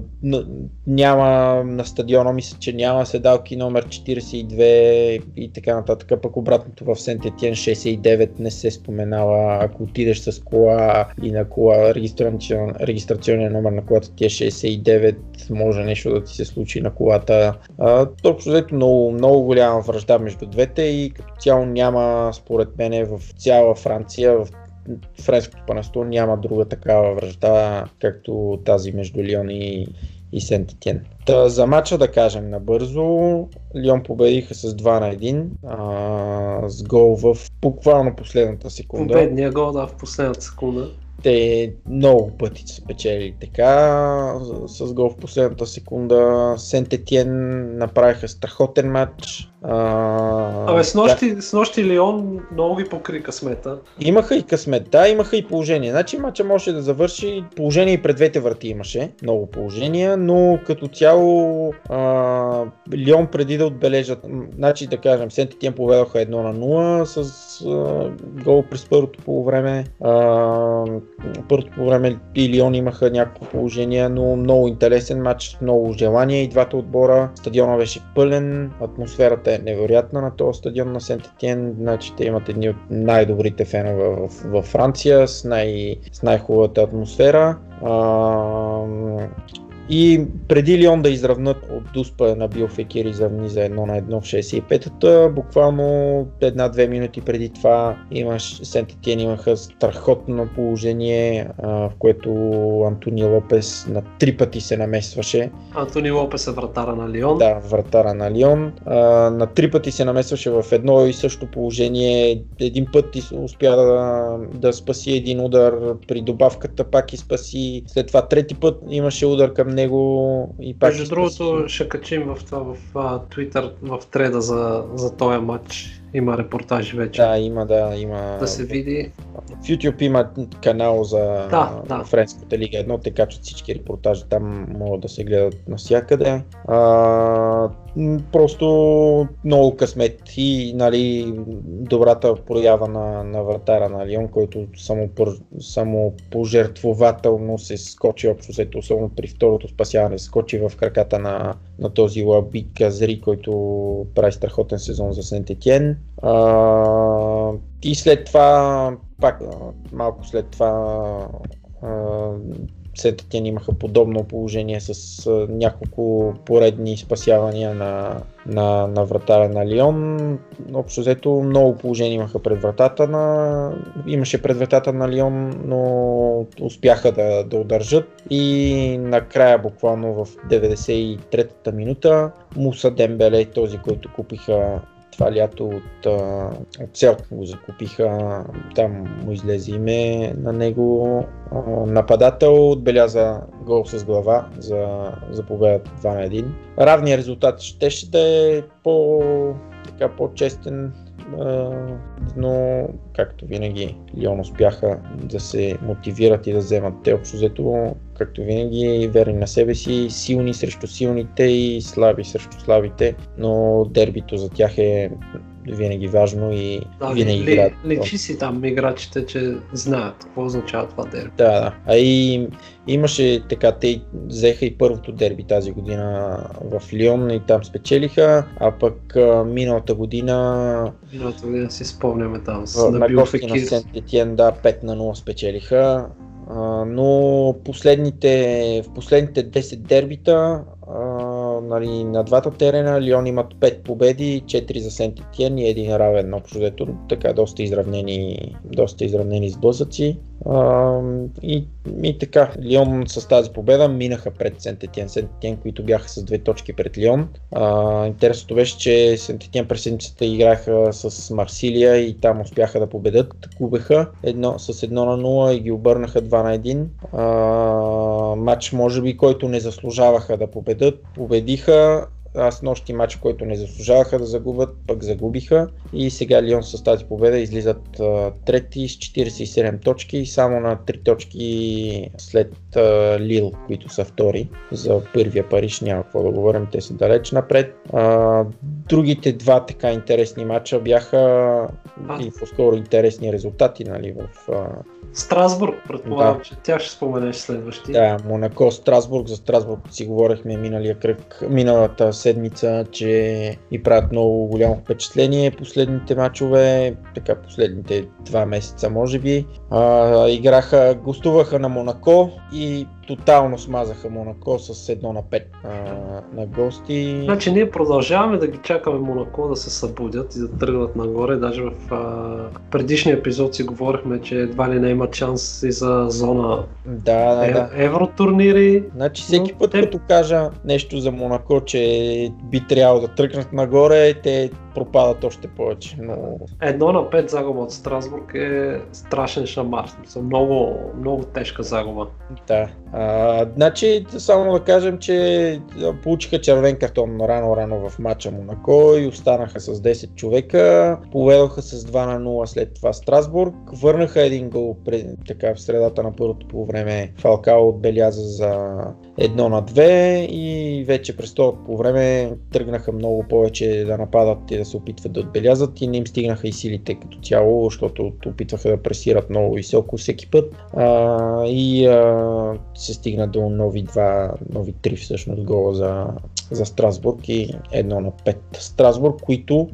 няма на стадиона, мисля, че няма седалки номер 42 и така нататък. Пък обратното в Сент Етиен 69 не се споменава. Ако отидеш с кола и на кола регистрационния номер на колата ти е 69, може нещо да ти се случи на колата. А, общо взето много, много голяма връжда между двете и като цяло няма, според мен, в цяла Франция, в френското панасто няма друга такава връжда, както тази между Лион и, и Сент Етиен. Та, за матча да кажем набързо, Лион победиха с 2 на 1, а, с гол в буквално последната секунда. Бедния гол, да, в последната секунда. Те много пъти са печели така, с гол в последната секунда. Сент Етиен направиха страхотен матч. А, Абе, с нощи, с нощи Лион много ги покри късмета. Имаха и късмет, да, имаха и положение. Значи матча може да завърши, положение и пред двете врати имаше, много положения, но като цяло а, Лион преди да отбележат, значи да кажем, Сент Етиен поведоха 1 на 0 с а, гол през първото полувреме. А, първото полувреме и Лион имаха няколко положения, но много интересен матч, много желание и двата отбора. Стадиона беше пълен, атмосферата е невероятна на този стадион на Сент Етиен, значи те имат едни от най-добрите фенове в, в Франция с, най- с най-хубавата атмосфера. А, и преди Лион да изравнат от Дуспа на Билфекир изравни за 1 на 1 в 65-та, буквално една-две минути преди това имаш, Сент Етиен имаха страхотно положение, а, в което Антони Лопес на три пъти се намесваше. Антони Лопес е вратара на Лион. Да, вратара на Лион. А, на три пъти се намесваше в едно и също положение. Един път успя да, да спаси един удар при добавката, пак и спаси. След това трети път имаше удар към него и пак Между другото, ще качим в това в а, Twitter, в треда за, за този матч има репортажи вече. Да, има, да, има. Да се види. В YouTube има канал за Да, да. Френската лига едно, те качват всички репортажи, там могат да се гледат навсякъде. А, просто много късмет и нали, добрата проява на, на вратара на Лион, който само, само пожертвователно се скочи общо взето, особено при второто спасяване, скочи в краката на, на този Лаби Казри, който прави страхотен сезон за Сент Етиен. А, и след това, пак малко след това, Сент Етиен имаха подобно положение с няколко поредни спасявания на, на, на вратаря на Лион. Общо взето много положения имаха пред вратата на... Имаше пред вратата на Лион, но успяха да, да удържат и накрая буквално в 93-та минута Муса Дембеле, този, който купиха това лято от, а, от Селт го закупиха, там му излезе име на него. Нападател отбеляза гол с глава за, за победата 2 на 1. Равният резултат ще, да е по, така, по-честен, но както винаги Лион успяха да се мотивират и да вземат те общо взето, както винаги, верни на себе си, силни срещу силните и слаби срещу слабите, но дербито за тях е винаги важно и Да, винаги ли, играят. личи си там играчите, че знаят какво означава това дерби. Да, да. А и имаше така, те взеха и първото дерби тази година в Лион и там спечелиха, а пък а, миналата година Миналата година си спомняме там с на Набил гости на Фекир. Сент Етиен, да, 5 на 0 спечелиха. А, но последните, в последните 10 дербита а, нали, на двата терена Лион имат 5 победи, 4 за Сент Етиен и един равен общо взето, така доста изравнени, доста изравнени сблъсъци. И, и така, Лион с тази победа минаха пред Сент Етиен, Сент Етиен, които бяха с две точки пред Лион. А, интересното беше, че Сент Етиен през седмицата играха с Марсилия и там успяха да победат. Губеха едно, с 1 на 0 и ги обърнаха 2 на 1. А, матч, може би, който не заслужаваха да победат. Победиха. Аз нощи матч, който не заслужаваха да загубят, пък загубиха. И сега Лион с тази победа излизат а, трети с 47 точки, само на 3 точки след а, Лил, които са втори. За първия Париж няма какво да говорим, те са далеч напред. А, другите два така интересни матча бяха и по-скоро интересни резултати нали, в а, Страсбург, предполагам, Да. че тя ще споменеш следващи. да, Монако, Страсбург. За Страсбург си говорихме миналия кръг, миналата седмица, че и правят много голямо впечатление последните матчове, така последните два месеца може би. А, играха, гостуваха на Монако и тотално смазаха Монако с 1 на 5 а, на гости. Значи ние продължаваме да ги чакаме Монако да се събудят и да тръгнат нагоре. Даже в а, предишния епизод си говорихме, че едва ли не имат шанс и за зона Да, да, е, да. евротурнири. Значи всеки път, те- като кажа нещо за Монако, че би трябвало да тръгнат нагоре, те пропадат още повече. Но Едно на 5 загуба от Страсбург е страшен шамар. Смисъл, Много, много тежка загуба. да. А, значи, само да кажем, че получиха червен картон рано-рано в матча Монако и останаха с 10 човека. Поведоха с 2 на 0 след това Страсбург. Върнаха един гол пред, така, в средата на първото по време. Фалкао отбеляза за 1 на 2 и вече през това по време тръгнаха много повече да нападат и да се опитват да отбелязат и не им стигнаха и силите като цяло, защото опитваха да пресират много високо всеки път. А, и а, се стигна до нови два, нови три всъщност гола за, за Страсбург и едно на 5. Страсбург, които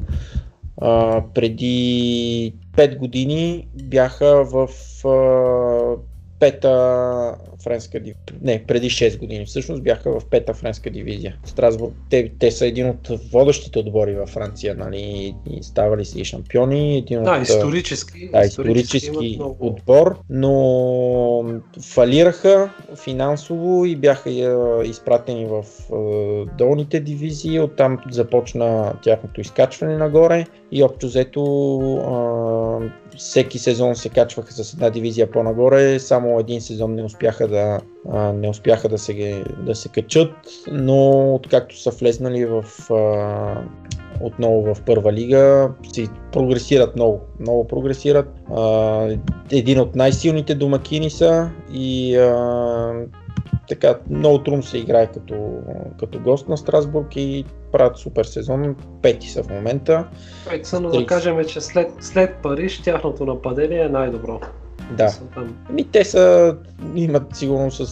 а, преди 5 години бяха в а, пета френска дивизия. Не, преди 6 години всъщност бяха в пета френска дивизия. Страсбург, те, те са един от водещите отбори във Франция, нали, и ставали са и шампиони. Един Да, от, исторически. да, исторически много- отбор, но фалираха финансово и бяха изпратени в долните дивизии. Оттам започна тяхното изкачване нагоре и общо взето всеки сезон се качваха с една дивизия по-нагоре. Само един сезон не успяха да, а, не успяха да се, да се качат, но откакто са влезнали в а, отново в първа лига, си прогресират много. Много прогресират. А, един от най-силните домакини са и а, така много трудно се играе като, като гост на Страсбург и правят супер сезон. Пети са в момента. Пети са, но да кажем, че след, след Париж тяхното нападение е най-добро. Да. Ами те са, имат сигурно с,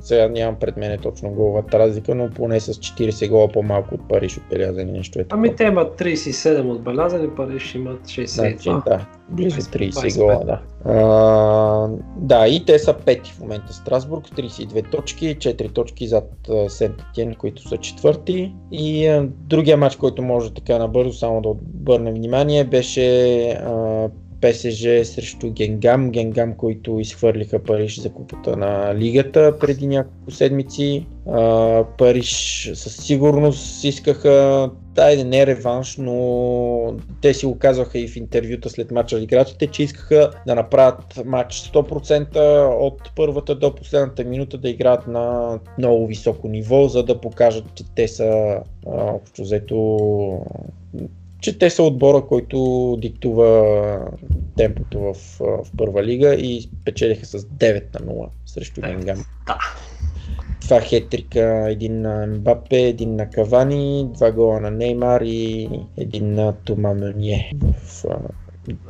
сега нямам пред мене точно головата разлика, но поне с 40 гола по-малко от Париж отбелязани нещо е такова. Ами те имат 37 отбелязани, Париж имат 62. Значи, да, близо 30 гола, да. А, да, и те са пети в момента Страсбург, 32 точки, 4 точки зад Сент Етиен, които са четвърти. И а, другия матч, който може така набързо само да обърнем внимание, беше а, ПСЖ срещу Генгам. Генгам, които изхвърлиха Париж за купата на лигата преди няколко седмици. А, Париж със сигурност искаха, да, не реванш, но те си го казваха и в интервюта след мача играчите, че искаха да направят матч 100% от първата до последната минута да играят на много високо ниво, за да покажат, че те са общо взето че те са отбора, който диктува темпото в, в първа лига и печелиха с 9 на 0 срещу Генгам. Да. Това хетрика, един на Мбапе, един на Кавани, два гола на Неймар и един на Тома Мюние в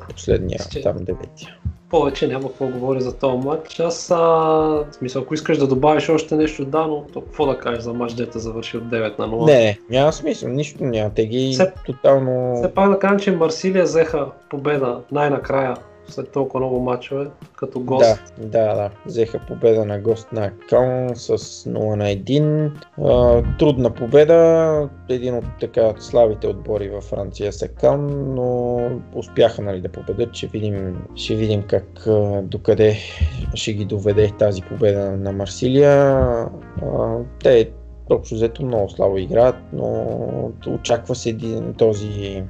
последния там деветия повече няма какво говори за този матч. Аз, а, в смисъл, ако искаш да добавиш още нещо, да, но то какво да кажеш за матч, дета завърши от 9 на 0? Не, няма смисъл, нищо няма. Те ги все, тотално... Все пак да кажем, че Марсилия взеха победа най-накрая след толкова много мачове, като гост. Да, да, да. Взеха победа на гост на Каун с 0 на 1. А, трудна победа, един от така слабите отбори във Франция са Каун, но успяха нали, да победят. Ще видим, ще видим как докъде ще ги доведе тази победа на Марсилия. А, те общо взето много слабо играят, но очаква се един, този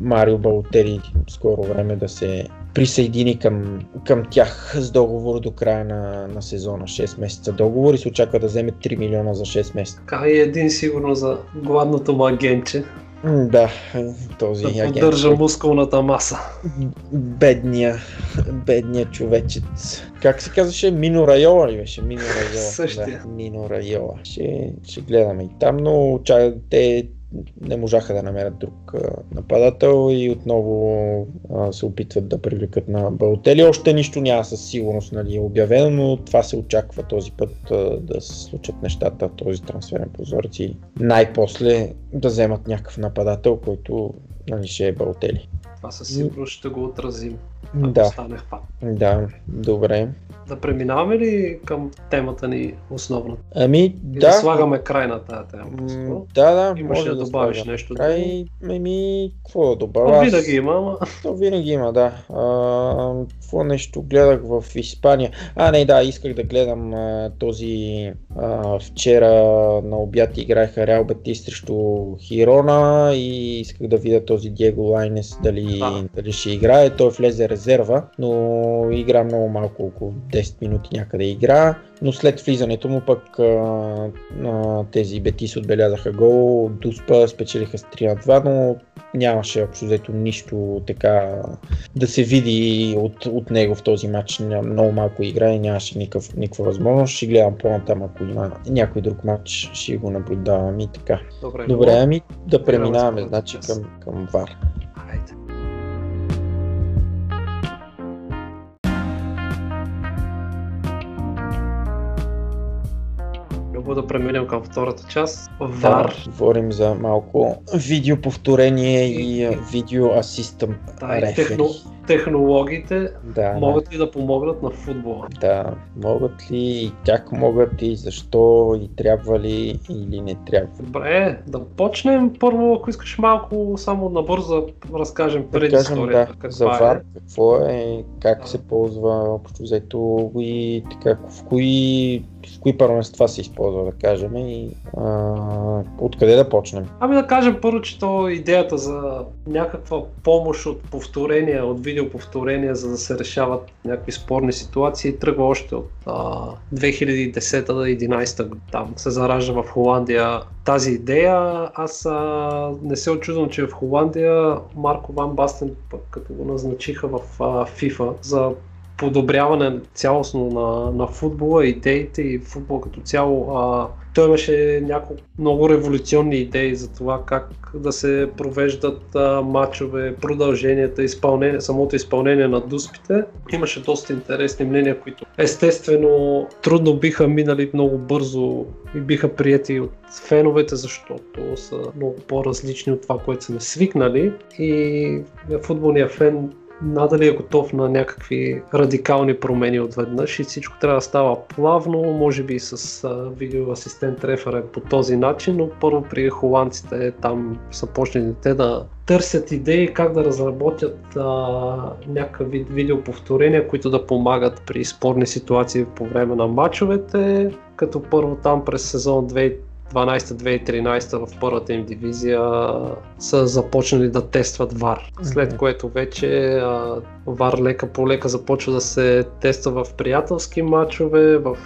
Марио Балотери скоро време да се присъедини към, към тях с договор до края на, на сезона. 6 месеца договор и се очаква да вземе 3 милиона за 6 месеца. Така и един сигурно за гладното му агенче. Да, този да агент. поддържа мускулната маса. Бедния, бедния човечец. Как се казваше? Мино Райола ли беше? Мино Райола. Същия. Да, Мино Райола. Ще, ще гледаме и там, но те не можаха да намерят друг нападател и отново а, се опитват да привлекат на Балтели. Още нищо няма със сигурност нали, обявено, но това се очаква този път а, да се случат нещата, този трансферен прозорец и най-после да вземат някакъв нападател, който нали, ще е Балтели. Това със сигурност ще го отразим. Да. Стане Да, добре. Да преминаваме ли към темата ни основно? Ами, И да. да слагаме край на тази тема. М- да, да. Имаш да, да добавиш нещо? Край, ами, какво да добавя? Винаги има, ама... То винаги има, да. А, какво нещо гледах в Испания? А, не, да, исках да гледам а, този а, вчера на обяд играеха Реал Бетис срещу Хирона и исках да видя този Диего Лайнес дали, да. дали ще играе. Той влезе резерва, но игра много малко, около 10 минути някъде игра, но след влизането му пък а, а, тези Бетис отбелязаха гол, Дуспа спечелиха с 3 на 2, но нямаше общо взето нищо така да се види от, от него в този матч. Много малко игра и нямаше никакъв, никаква възможност. Ще гледам по-натам, ако има някой друг матч, ще го наблюдавам и така. Добре, Добре ами да преминаваме значи, към, към ВАР. Да преминем към втората част. VAR. Да, говорим за малко видеоповторение и видео асистъм. Да, техно, технологиите да, могат ли да помогнат на футбола? Да, могат ли и как могат и защо и трябва ли или не трябва. Добре, да почнем първо, ако искаш малко само набързо да разкажем преди да историята. Да, за VAR, е. какво е, как да. се ползва общо взето и така, в кои с кои първенства се използва, да кажем, и а, откъде да почнем? Ами да кажем първо, че то идеята за някаква помощ от повторения, от видеоповторения, за да се решават някакви спорни ситуации, тръгва още от а, 2010-2011 там се заражда в Холандия тази идея. Аз а, не се очудвам, че в Холандия Марко Ван Бастен, като го назначиха в а, FIFA за подобряване цялостно на, на футбола, идеите и футбол като цяло. А, той имаше няколко много революционни идеи за това как да се провеждат а, матчове, продълженията, изпълнение, самото изпълнение на дуспите. Имаше доста интересни мнения, които естествено трудно биха минали много бързо и биха прияти от феновете, защото са много по-различни от това, което сме свикнали. И футболният фен надали е готов на някакви радикални промени отведнъж и всичко трябва да става плавно, може би с а, видеоасистент рефера по този начин, но първо при холандците там са почнали те да търсят идеи как да разработят а, някакъв вид видеоповторения, които да помагат при спорни ситуации по време на матчовете, като първо там през сезон 2012-2013 в първата им дивизия са започнали да тестват VAR. След което вече VAR лека по лека започва да се тества в приятелски матчове, в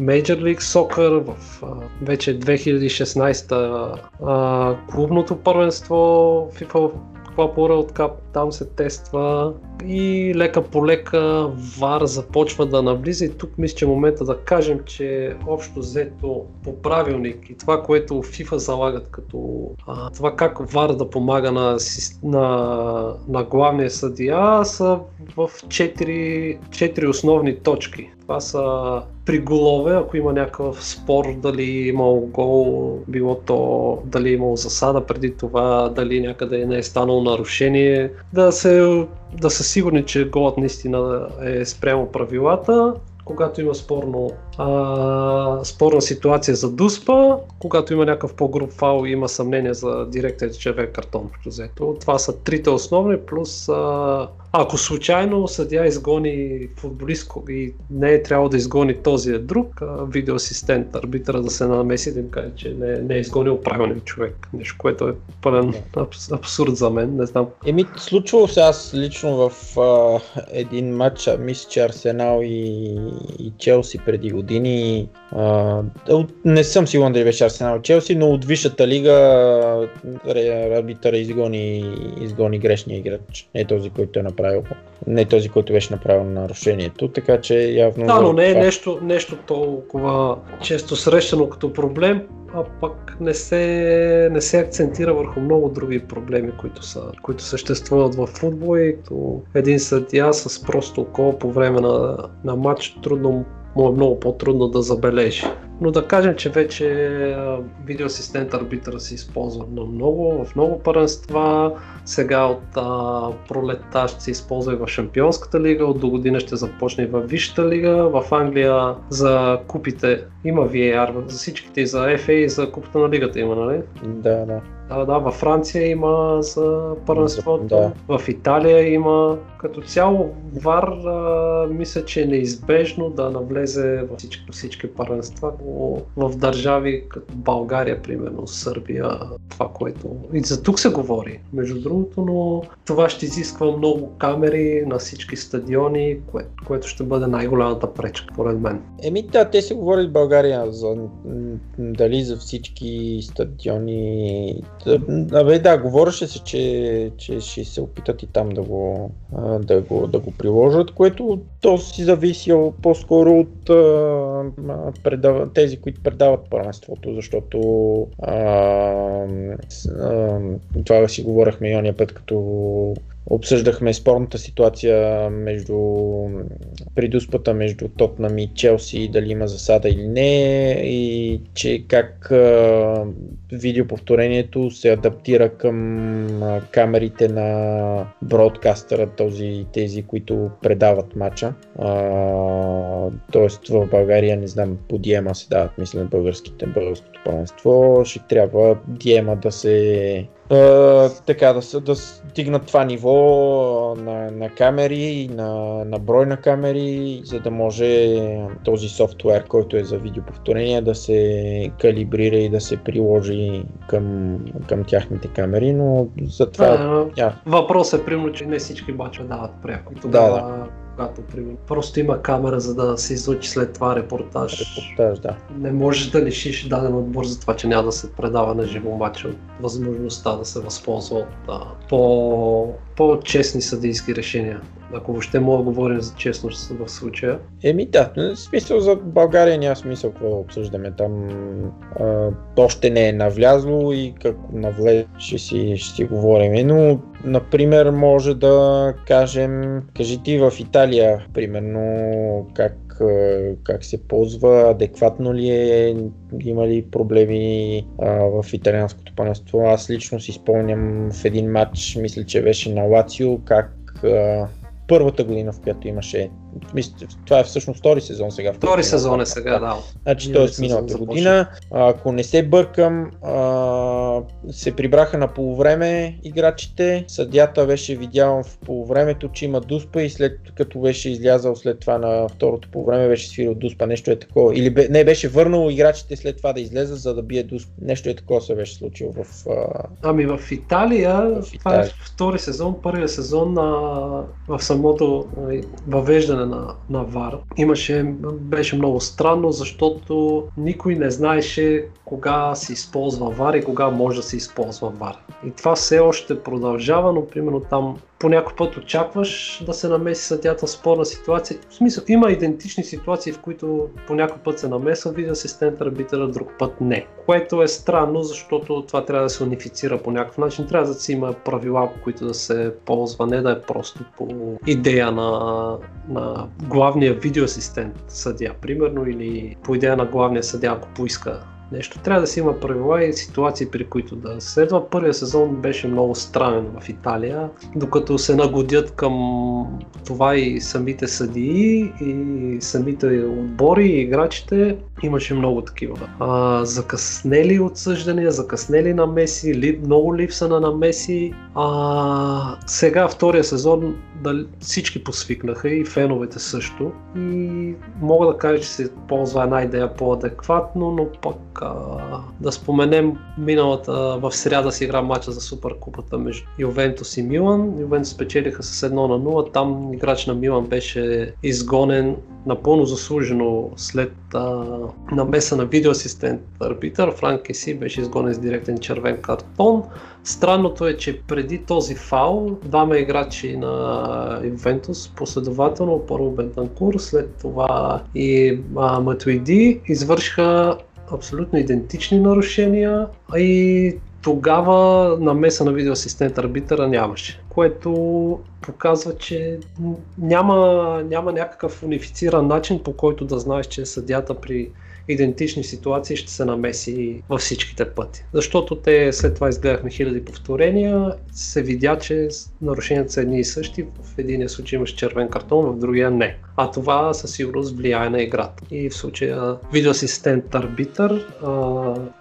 Major League Soccer, в вече 2016 клубното първенство FIFA Club World Cup, там се тества и лека по лека VAR започва да навлиза и тук мисля, че е момента да кажем, че общо взето по правилник и това, което FIFA залагат като а, това как VAR да помага на, на, на главния съдия са в 4, 4 основни точки. Това са при голове, ако има някакъв спор, дали е имал гол, било то дали е имал засада преди това, дали някъде не е станало нарушение, да се да са сигурни, че голът наистина е спрямо правилата, когато има спорно, а, спорна ситуация за дуспа, когато има някакъв по-груб фал и има съмнение за директен червен картон. Това са трите основни, плюс а, ако случайно съдя изгони футболист и не е трябвало да изгони този е друг, видеоасистент, арбитъра да се намеси да им каже, че не, не е изгонил правилен човек. Нещо, което е пълен абс, абсурд за мен, не знам. Еми, случвало се аз лично в а, един матч, мисля, че Арсенал и, и Челси преди години. А, не съм сигурен дали беше Арсенал и Челси, но от Висшата лига арбитъра изгони, изгони грешния играч. Не този, който е направил направил, не този, който беше направил нарушението, така че явно... Да, но не е нещо, нещо толкова често срещано като проблем, а пък не се, не се акцентира върху много други проблеми, които, са, които съществуват в футбол и като един съдия с просто око по време на, на матч трудно му е много по-трудно да забележи. Но да кажем, че вече видеоасистент арбитъра се използва на много, в много първенства. Сега от а, пролета ще се използва и в Шампионската лига, от до година ще започне и в Висшата лига. В Англия за купите има VAR, за всичките и за FA и за купата на лигата има, нали? Да, да. Да, да, във Франция има за първенството, да. в Италия има. Като цяло ВАР а, мисля, че е неизбежно да навлезе във всички, всички първенства в държави като България, примерно Сърбия, това, което и за тук се говори, между другото, но това ще изисква много камери на всички стадиони, кое, което ще бъде най-голямата пречка, поред мен. Еми да, те се говорят в България за дали за всички стадиони Абе, да, говореше се, че, че ще се опитат и там да го, да го, да го приложат, което то си зависи по-скоро от предава, тези, които предават първенството, защото а, а, това си говорихме и ония път, като Обсъждахме спорната ситуация между придуспата между Тотнам и Челси, дали има засада или не и че как а, видеоповторението се адаптира към а, камерите на бродкастера, този, тези, които предават матча. А, тоест в България, не знам, по Диема се дават, мисля, българските, българското първенство. Ще трябва Диема да се а, така да, да стигнат това ниво на, на камери, на, на брой на камери, за да може този софтуер, който е за видеоповторение, да се калибрира и да се приложи към, към тяхните камери, но за това... А, yeah. Е примерно, че не всички бачове дават пряко. Тогава, Да, да. Когато примерно, просто има камера, за да се излучи след това репортаж. Репортаж, да. Не можеш да лишиш даден отбор за това, че няма да се предава на живо матч от възможността да се възползва от а, по, по-честни съдийски решения. Ако въобще мога да говорим за честност в случая. Еми да, в смисъл за България няма смисъл какво да обсъждаме. Там а, още не е навлязло и как навлезе ще си, ще си говорим. Но, например, може да кажем, кажи ти в Италия, примерно, как, как се ползва, адекватно ли е, има ли проблеми а, в италианското паненство. Аз лично си спомням в един матч, мисля, че беше на Лацио, как а, първата година, в която имаше. Мисля, това е всъщност втори сезон сега. Втори има сезон е сега, да. Значи, т.е. сезон миналата година, а, ако не се бъркам, а, се прибраха на полувреме играчите. Съдята беше видял в полувремето, че има дуспа и след като беше излязал след това на второто полувреме, беше свирил дуспа. Нещо е такова. Или бе, не беше върнал играчите след това да излезат, за да бие дуспа. Нещо е такова се беше случило в... А, Ами в Италия, В това е Италия. втори сезон, първия сезон на, в самото нали, на, на ВАР. Имаше, беше много странно, защото никой не знаеше кога се използва ВАР и кога може да се използва ВАР. И това все още продължава, но примерно там по някой път очакваш да се намеси съдята в спорна ситуация. В смисъл, има идентични ситуации, в които по някой път се намесва видеоасистент арбитъра, друг път не. Което е странно, защото това трябва да се унифицира по някакъв начин. Трябва да си има правила, по които да се ползва, не да е просто по идея на, на главния видеоасистент съдия, примерно, или по идея на главния съдия, ако поиска нещо. Трябва да си има правила и ситуации, при които да следва. Първия сезон беше много странен в Италия, докато се нагодят към това и самите съдии, и самите отбори, и играчите. Имаше много такива. А, закъснели отсъждания, закъснели намеси, ли, много липса на намеси. А, сега втория сезон дали, всички посвикнаха и феновете също. И мога да кажа, че се ползва една идея по-адекватно, но пък а, да споменем миналата в сряда си игра матча за Суперкупата между Ювентус и Милан. Ювентус спечелиха с 1 на 0. Там играч на Милан беше изгонен напълно заслужено след а, намеса на видеоасистент арбитър. Франк Кеси беше изгонен с директен червен картон. Странното е, че преди този фаул двама играчи на Ювентус последователно, първо Бентанкур, след това и а, Матуиди, извършиха абсолютно идентични нарушения, а и тогава намеса на видеоасистент арбитъра нямаше, което показва, че няма, няма някакъв унифициран начин по който да знаеш, че съдята при идентични ситуации ще се намеси във всичките пъти. Защото те след това изгледахме хиляди повторения, се видя, че нарушенията са едни и същи. В единия случай имаш червен картон, в другия не. А това със сигурност влияе на играта. И в случая видеоасистент арбитър,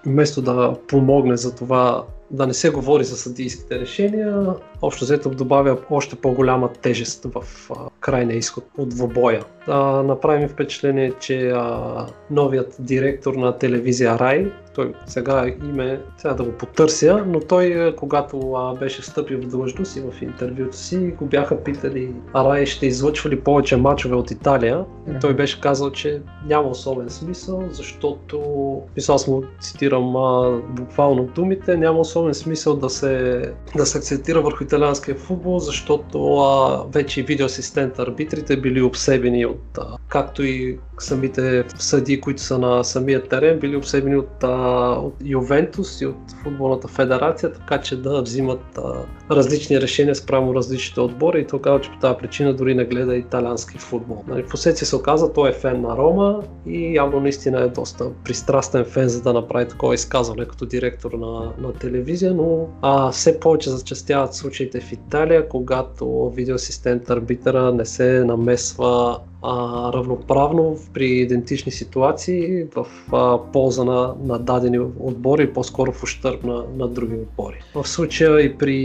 вместо да помогне за това да не се говори за съдийските решения, общо взето добавя още по-голяма тежест в а, крайния изход от двобоя. А, направи впечатление, че а, новият директор на телевизия Рай, той сега име, сега да го потърся, но той, когато а, беше встъпил в длъжност и в интервюто си, го бяха питали, Рай ще излъчва ли повече мачове от Италия? И той беше казал, че няма особен смисъл, защото, мисля, аз му цитирам а, буквално думите, няма особен смисъл да се, да се акцентира върху италианския футбол, защото а, вече видеоасистент арбитрите били обсебени от, а, както и самите съди, които са на самия терен, били обсебени от, а, от Ювентус и от футболната федерация, така че да взимат а, различни решения спрямо различните отбори и тогава, че по тази причина дори не гледа италиански футбол. Нали, Впоследствие се оказа, той е фен на Рома и явно наистина е доста пристрастен фен, за да направи такова изказване като директор на, на телевизия, но а, все повече зачастяват случаите в Италия, когато видеоасистент арбитъра не се намесва а, равноправно при идентични ситуации в а, полза на, на дадени отбори, по-скоро в ущърб на, на други отбори. В случая и при,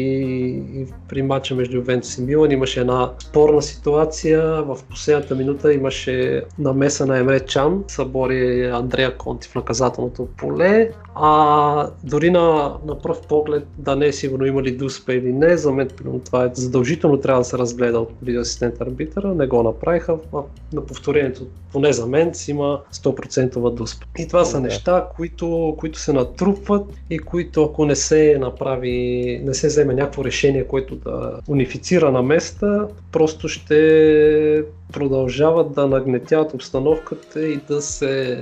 и при матча между Ювентус и Милан имаше една спорна ситуация. В последната минута имаше намеса на Емре Чан, събори Андрея Конти в наказателното поле. А дори на, на пръв поглед да не е сигурно има ли дуспа или не, за мен това е задължително трябва да се разгледа от видео асистент арбитъра, не го направиха. А на повторението, поне за мен, си има 100% дуспа. И това са неща, които, които се натрупват и които ако не се направи, не се вземе някакво решение, което да унифицира на места, просто ще продължават да нагнетяват обстановката и да се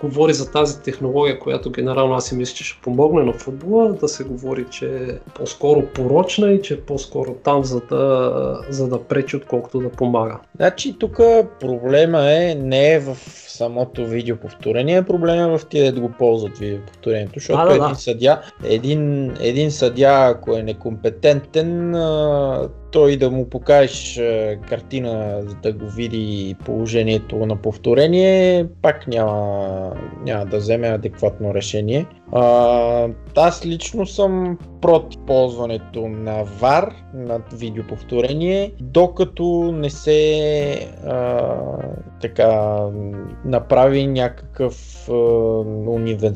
говори за тази технология, която генерално аз си мисля, че ще помогне на футбола, да се говори, че е по-скоро порочна и че е по-скоро там за да, за да пречи, отколкото да помага. Значи тук проблема е не е в самото видеоповторение, проблема е в тия да го ползват видеоповторението, защото А, да, един да. съдя, един, един съдя, ако е некомпетентен, той да му покажеш а, картина, да го види положението на повторение, пак няма, няма да вземе адекватно решение. А, аз лично съм против ползването на VAR, на видеоповторение, докато не се а, така направи някакъв, а, универ...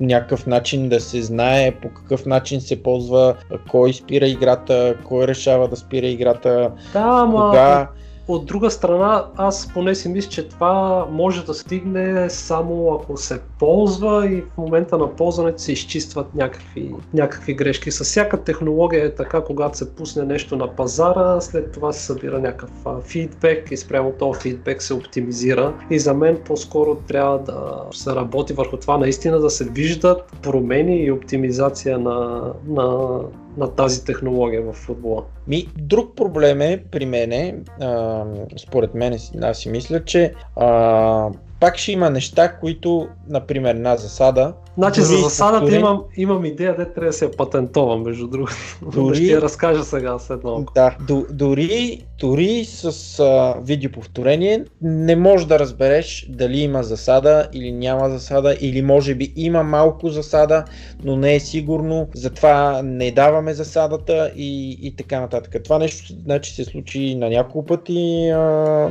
някакъв начин да се знае по какъв начин се ползва, кой спира играта, кой решава да спира играта, Да, ама кога. от друга страна, аз поне си мисля, че това може да стигне само ако се ползва и в момента на ползването се изчистват някакви, някакви грешки. С всяка технология е така, когато се пусне нещо на пазара, след това се събира някакъв фидбек и спрямо този фидбек се оптимизира. И за мен по-скоро трябва да се работи върху това наистина да се виждат промени и оптимизация на, на, на тази технология в футбола. Ми, друг проблем е при мене, а, според мен, аз си мисля, че а, пак ще има неща, които, например, на засада. Значи за засадата повторен- имам, имам идея, де трябва да се патентовам, между другото. Дори- ще я разкажа сега след малко. Да, д- дори, дори с а, видеоповторение не можеш да разбереш дали има засада или няма засада, или може би има малко засада, но не е сигурно, затова не даваме засадата и, и така нататък. Това нещо значи, се случи на няколко пъти а,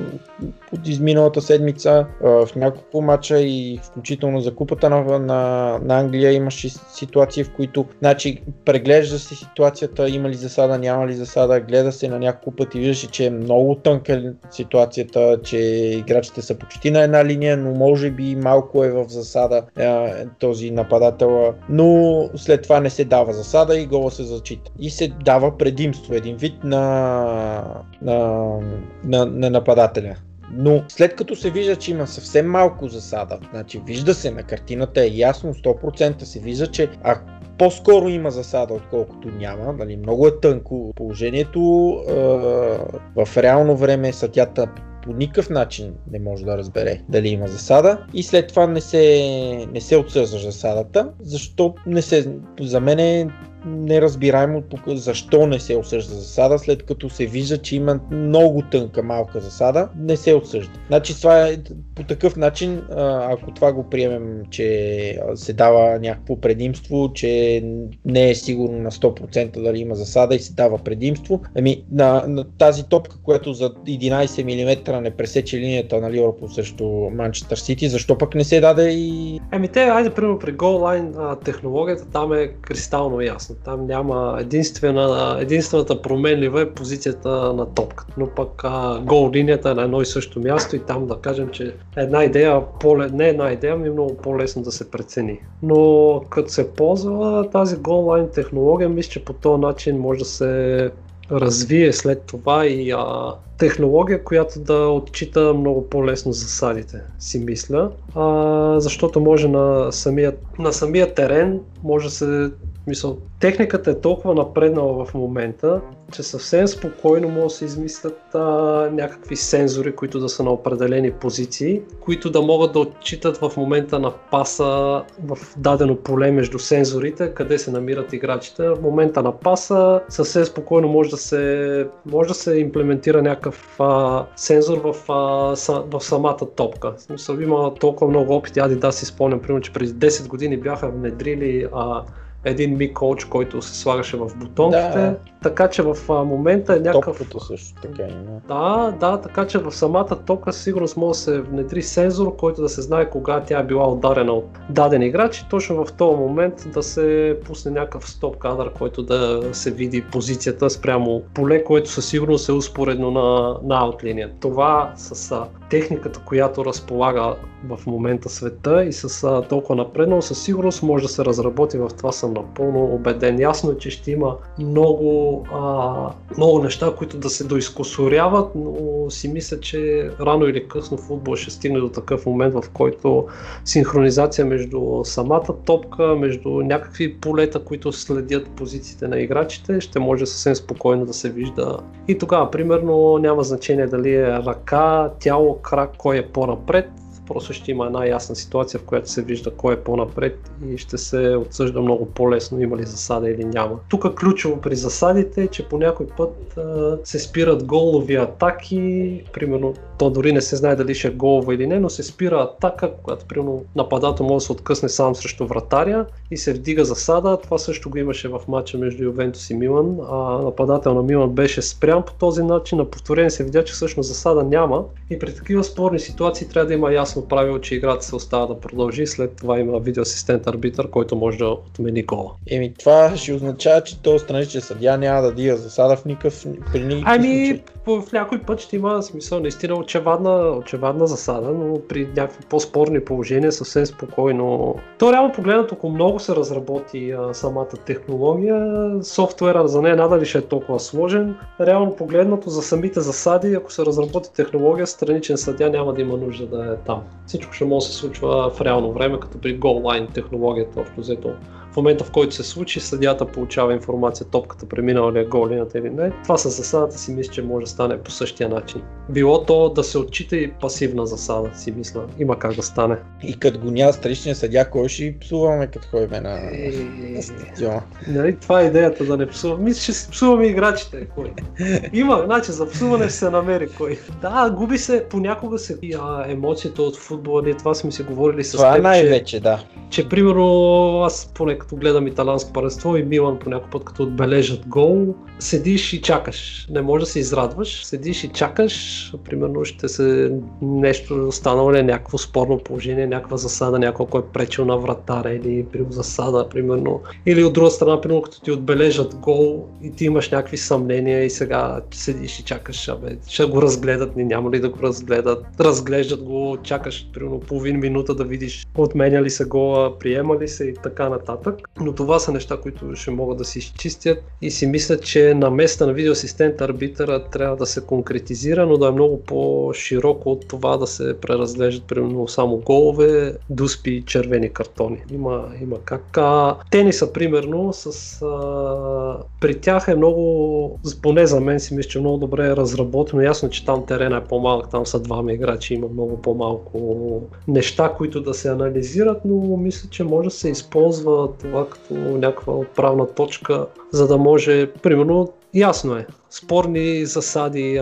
от изминалата седмица, а, в няколко мача и включително за купата на, на, на Англия имаше ситуации, в които значи, преглежда се ситуацията, има ли засада, няма ли засада, гледа се на няколко пъти, виждаше, че е много тънка ситуацията, че играчите са почти на една линия, но може би малко е в засада а, този нападател, но след това не се дава засада и гола се зачита. И се дава предимство, един вид на, на, на, на нападателя. Но след като се вижда, че има съвсем малко засада, значи вижда се на картината е ясно, 100% се вижда, че а по-скоро има засада, отколкото няма. Нали, много е тънко положението. Е, в реално време съдята по никакъв начин не може да разбере дали има засада и след това не се, не се отсъжда засадата, защо не се, за мен е неразбираемо тук защо не се осъжда засада, след като се вижда, че има много тънка малка засада, не се осъжда. Значи това е по такъв начин, ако това го приемем, че се дава някакво предимство, че не е сигурно на 100% дали има засада и се дава предимство, ами на, на тази топка, която за 11 мм не пресече линията на Ливърпул срещу Манчестър Сити, защо пък не се даде и Еми те, айде, примерно при голлайн технологията там е кристално ясна. Там няма единствена, единствената променлива е позицията на топката. Но пък а, гол линията е на едно и също място и там да кажем, че една идея, по не една идея, ми е много по-лесно да се прецени. Но като се ползва тази голлайн технология, мисля, че по този начин може да се развие след това и а, технология, която да отчита много по-лесно засадите, си мисля. А, защото може на самия, на самия терен може да се Мисъл, техниката е толкова напреднала в момента, че съвсем спокойно може да се измислят а, някакви сензори, които да са на определени позиции, които да могат да отчитат в момента на паса в дадено поле между сензорите, къде се намират играчите. В момента на паса съвсем спокойно може да се, може да се имплементира някакъв а, сензор в, а, са, в самата топка. В смисъл, има толкова много опити. Ади да си спомням, примерно, че преди 10 години бяха внедрили а, един ми коуч, който се слагаше в бутонките. Да. Така че в а, момента е някакъв... Топката също така има. Да, да, така че в самата топка със сигурност може да се внедри сензор, който да се знае кога тя е била ударена от даден играч и точно в този момент да се пусне някакъв стоп кадър, който да се види позицията спрямо поле, което със сигурност е успоредно на, на аутлиния. Това с а, техниката, която разполага в момента света и с а, толкова напреднало, със сигурност може да се разработи в това съм напълно убеден. Ясно е, че ще има много, а, много неща, които да се доизкусоряват, но си мисля, че рано или късно футбол ще стигне до такъв момент, в който синхронизация между самата топка, между някакви полета, които следят позициите на играчите, ще може съвсем спокойно да се вижда. И тогава, примерно, няма значение дали е ръка, тяло, крак, кой е по-напред, просто ще има една ясна ситуация, в която се вижда кой е по-напред и ще се отсъжда много по-лесно има ли засада или няма. Тук ключово при засадите е, че по някой път а, се спират голови атаки, примерно то дори не се знае дали ще е голова или не, но се спира атака, когато примерно нападател може да се откъсне сам срещу вратаря и се вдига засада. Това също го имаше в матча между Ювентус и Милан. А, нападател на Милан беше спрян по този начин. На повторение се видя, че всъщност засада няма. И при такива спорни ситуации трябва да има ясно правило, че играта се остава да продължи. След това има видеоасистент арбитър, който може да отмени гола. Еми това ще означава, че то страничен съдя няма да дига засада в никакъв при никакъв Ами, в някой път ще има смисъл наистина очевадна, очевадна засада, но при някакви по-спорни положения съвсем спокойно. То реално погледнато, ако много се разработи а, самата технология, софтуера за нея надали ще е толкова сложен. Реално погледнато за самите засади, ако се разработи технология, страничен съдя няма да има нужда да е там. Всичко ще може да се случва в реално време, като при голлайн технологията общо взето момента в който се случи, съдята получава информация топката преминала ли е гол линията или не. Това с засадата си мисля, че може да стане по същия начин. Било то да се отчита и пасивна засада, си мисля. Има как да стане. И като го няма страничен съдя, кой ще ги псуваме, като ходим на, Е, на стадиона? Нали, това е идеята да не псуваме. Мисля, че псуваме играчите. Кой. Има, значи за псуване ще се намери кой. Да, губи се, понякога се и, а, емоцията от футбола. Това сме си говорили с Това теб, че, най-вече, да. че примерно аз поне като гледам италанско паренство и Милан по някой път като отбележат гол, седиш и чакаш. Не можеш да се израдваш, седиш и чакаш, примерно ще се нещо станало ли, е някакво спорно положение, някаква засада, някой е пречил на вратаря или при засада, примерно. Или от друга страна, примерно като ти отбележат гол и ти имаш някакви съмнения и сега седиш и чакаш, абе, ще го разгледат, не няма ли да го разгледат. Разглеждат го, чакаш примерно половин минута да видиш отменя ли се гола, приема ли се и така нататък. Но това са неща, които ще могат да се изчистят и си мисля, че на места на видеоасистент арбитъра трябва да се конкретизира, но да е много по-широко от това да се преразглеждат примерно само голове, дуспи и червени картони. Има, има как. А, тениса, примерно, с, а, при тях е много, поне за мен си мисля, че много добре е разработено. Ясно, че там терена е по-малък, там са двама играчи, има много по-малко неща, които да се анализират, но мисля, че може да се използва това като някаква отправна точка, за да може, примерно, ясно е, спорни засади,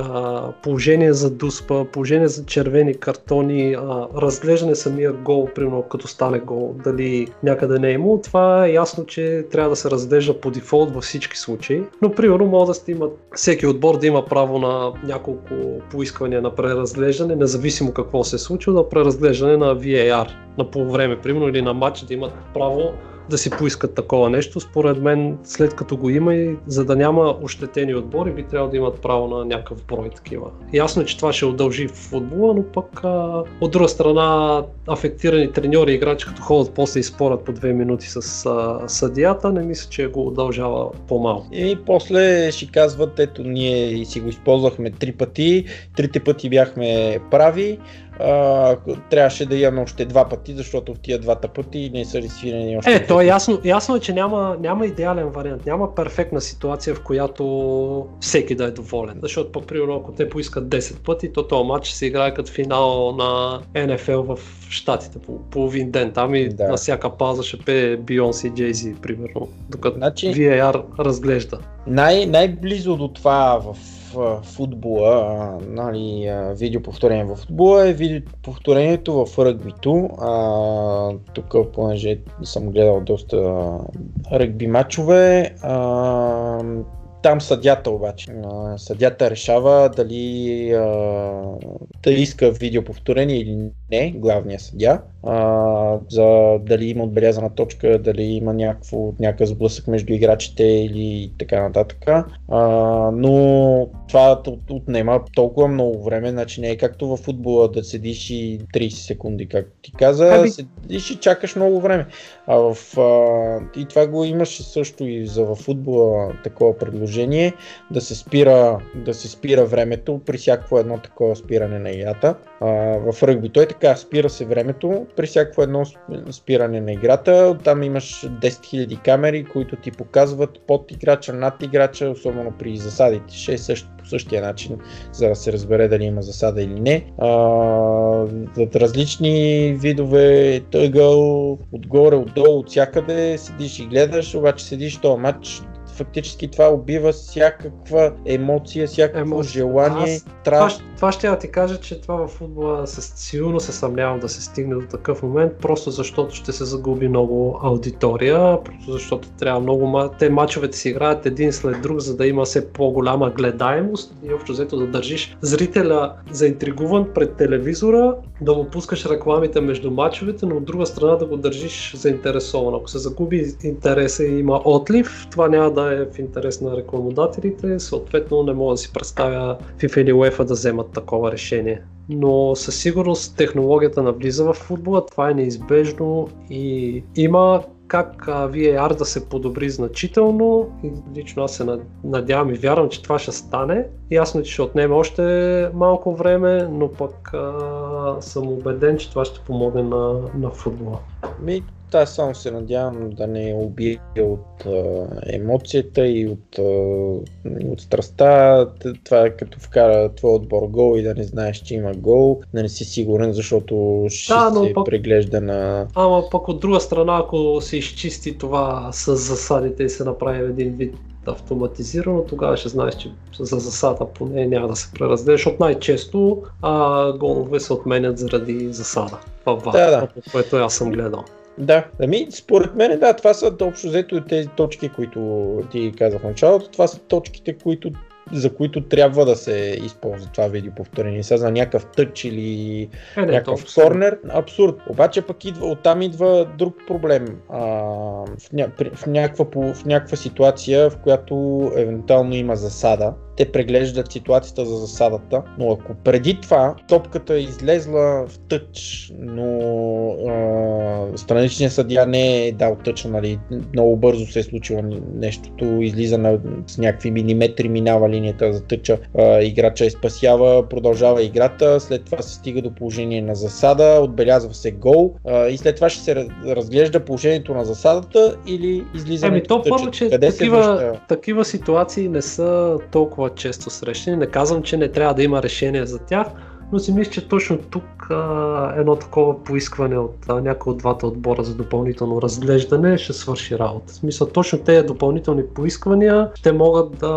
положение за дуспа, положение за червени картони, разглеждане самия гол, примерно като стане гол, дали някъде не е имало, това е ясно, че трябва да се разглежда по дефолт във всички случаи, но примерно може да сте имат, всеки отбор да има право на няколко поисквания на преразглеждане, независимо какво се е случило, на преразглеждане на VAR на полувреме, примерно, или на матч да имат право да си поискат такова нещо. Според мен, след като го има и за да няма ощетени отбори, би трябвало да имат право на някакъв брой такива. Ясно е, че това ще удължи в футбола, но пък а, от друга страна афектирани треньори и играчи, като ходят после и спорят по две минути с а, съдията, не мисля, че го удължава по-малко. И после ще казват, ето ние си го използвахме три пъти, трите пъти бяхме прави, а, трябваше да имаме още два пъти, защото в тия двата пъти не са рисвирани още. Е, то е ясно, ясно е, че няма, няма идеален вариант, няма перфектна ситуация, в която всеки да е доволен. Защото, пък, примерно, ако те поискат 10 пъти, то този матч се играе като финал на НФЛ в Штатите по половин ден. Там и Да. на всяка пауза ще пее Бионс и Джейзи, примерно, докато Значи- VAR разглежда. Най- най-близо до това в футбола, нали, видеоповторение в футбола е видеоповторението в ръгбито. А, тук, понеже съм гледал доста ръгби матчове, там съдята обаче. Съдята решава дали да иска видеоповторение или не, главния съдя, а, за дали има отбелязана точка, дали има някакво, някакъв сблъсък между играчите или така нататък. А, но това от- отнема толкова много време, значи не е както във футбола да седиш и 30 секунди, както ти каза, Ами- седиш и чакаш много време. А в, а, и това го имаше също и за във футбола такова предложение, да се спира, да се спира времето при всяко едно такова спиране на играта. А, в ръгбито е така, спира се времето при всяко едно сп- спиране на играта. Там имаш 10 000 камери, които ти показват под играча, над играча, особено при засадите. Ще е също, по същия начин, за да се разбере дали има засада или не. А, различни видове тъгъл, отгоре, отдолу, от всякъде седиш и гледаш, обаче седиш този матч фактически това убива всякаква емоция, всякакво Емоция. желание, Аз- Това, страст. щ- това ще я ти кажа, че това в футбола се, силно се съмнявам да се стигне до такъв момент, просто защото ще се загуби много аудитория, просто защото трябва много... Те мачовете си играят един след друг, за да има все по-голяма гледаемост и общо взето да държиш зрителя заинтригуван пред телевизора, да му пускаш рекламите между мачовете, но от друга страна да го държиш заинтересован. Ако се загуби интереса и има отлив, това няма да е в интерес на рекламодателите, съответно не мога да си представя FIFA или UEFA да вземат такова решение. Но със сигурност технологията навлиза в футбола, това е неизбежно и има как VAR да се подобри значително и лично аз се над- надявам и вярвам, че това ще стане. Ясно е, че ще отнеме още малко време, но пък а, съм убеден, че това ще помогне на, на футбола. Ми, аз само се надявам да не убие от а, емоцията и от, а, от страстта. Т- Това е като вкара твой отбор гол и да не знаеш, че има гол, да не си сигурен, защото ще Да, се пък- преглежда на... Ама пък от друга страна, ако се изчисти това с засадите и се направи един вид автоматизирано, тогава ще знаеш, че за засада поне няма да се преразделя, защото най-често а, голове се отменят заради засада. Това ва, Да, да. което аз съм гледал. Да, ами според мен да, това са общо взето тези точки, които ти казах в началото, това са точките, които за които трябва да се използва това видеоповторение. Сега за някакъв тъч или Е, не, някакъв толкова корнер, абсурд. Обаче пък идва, оттам идва друг проблем. А, в, ня, в, някаква, в някаква ситуация, в която евентуално има засада, те преглеждат ситуацията за засадата, но ако преди това топката е излезла в тъч, но а, страничният съдия не е дал тъча, нали, много бързо се е случило нещото, излиза на, с някакви милиметри, минава линията за тъча, а, играча е спасява, продължава играта, след това се стига до положение на засада, отбелязва се гол а, и след това ще се раз- разглежда положението на засадата или излизането Еми, то в тъча. първо, че Къде такива, такива ситуации не са толкова често срещани. Не казвам, че не трябва да има решение за тях, но си мисля, че точно тук а, едно такова поискване от а, някой от двата отбора за допълнително разглеждане ще свърши работа. В смисъл, точно тези допълнителни поисквания ще могат да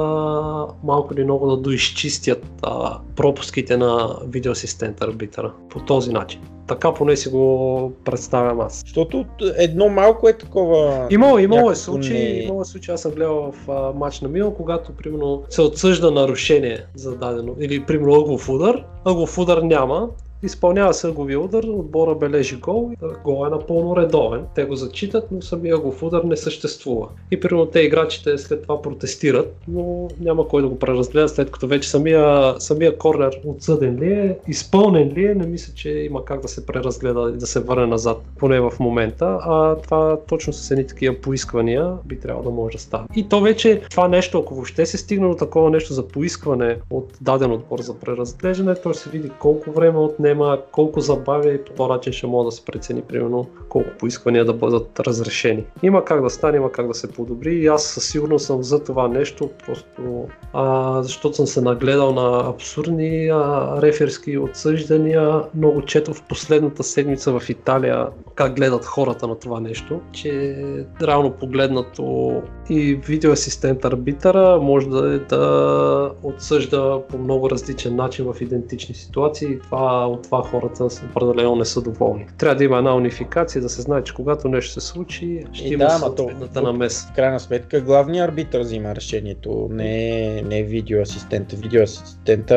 малко или много да доизчистят а, пропуските на видеоасистент арбитъра по този начин. Така поне си го представям аз. Защото едно малко е такова. Имало, имало е случаи, не- имало е случаи, аз съм гледал в а, матч на Милан, когато примерно се отсъжда нарушение за дадено, или примерно ъглов удар, ъглов удар няма, изпълнява се ъгловия удар, отбора бележи гол, гол е напълно редовен. Те го зачитат, но самия ъглов удар не съществува. И примерно те играчите след това протестират, но няма кой да го преразгледа, след като вече самия, самия корнер отсъден ли е, изпълнен ли е, не мисля, че има как да се преразгледа и да се върне назад, поне в момента. А това точно с едни такива поисквания би трябвало да може да стане. И то вече това нещо, ако въобще се стигне до такова нещо за поискване от даден отбор за преразглеждане, то ще се види колко време отне отнема, колко забавя и по този начин ще може да се прецени, примерно, колко поисквания да бъдат разрешени. Има как да стане, има как да се подобри и аз със сигурност съм за това нещо, просто а, защото съм се нагледал на абсурдни а, реферски отсъждания. Много чето в последната седмица в Италия как гледат хората на това нещо, че реално погледнато и видеоасистент арбитъра може да, е да отсъжда по много различен начин в идентични ситуации и това, от това хората определено не са доволни. Трябва да има една унификация, да се знае, че когато нещо се случи, ще И има да, съответната намеса. В крайна сметка главният арбитър взима решението, не, не видеоасистента. Видеоасистента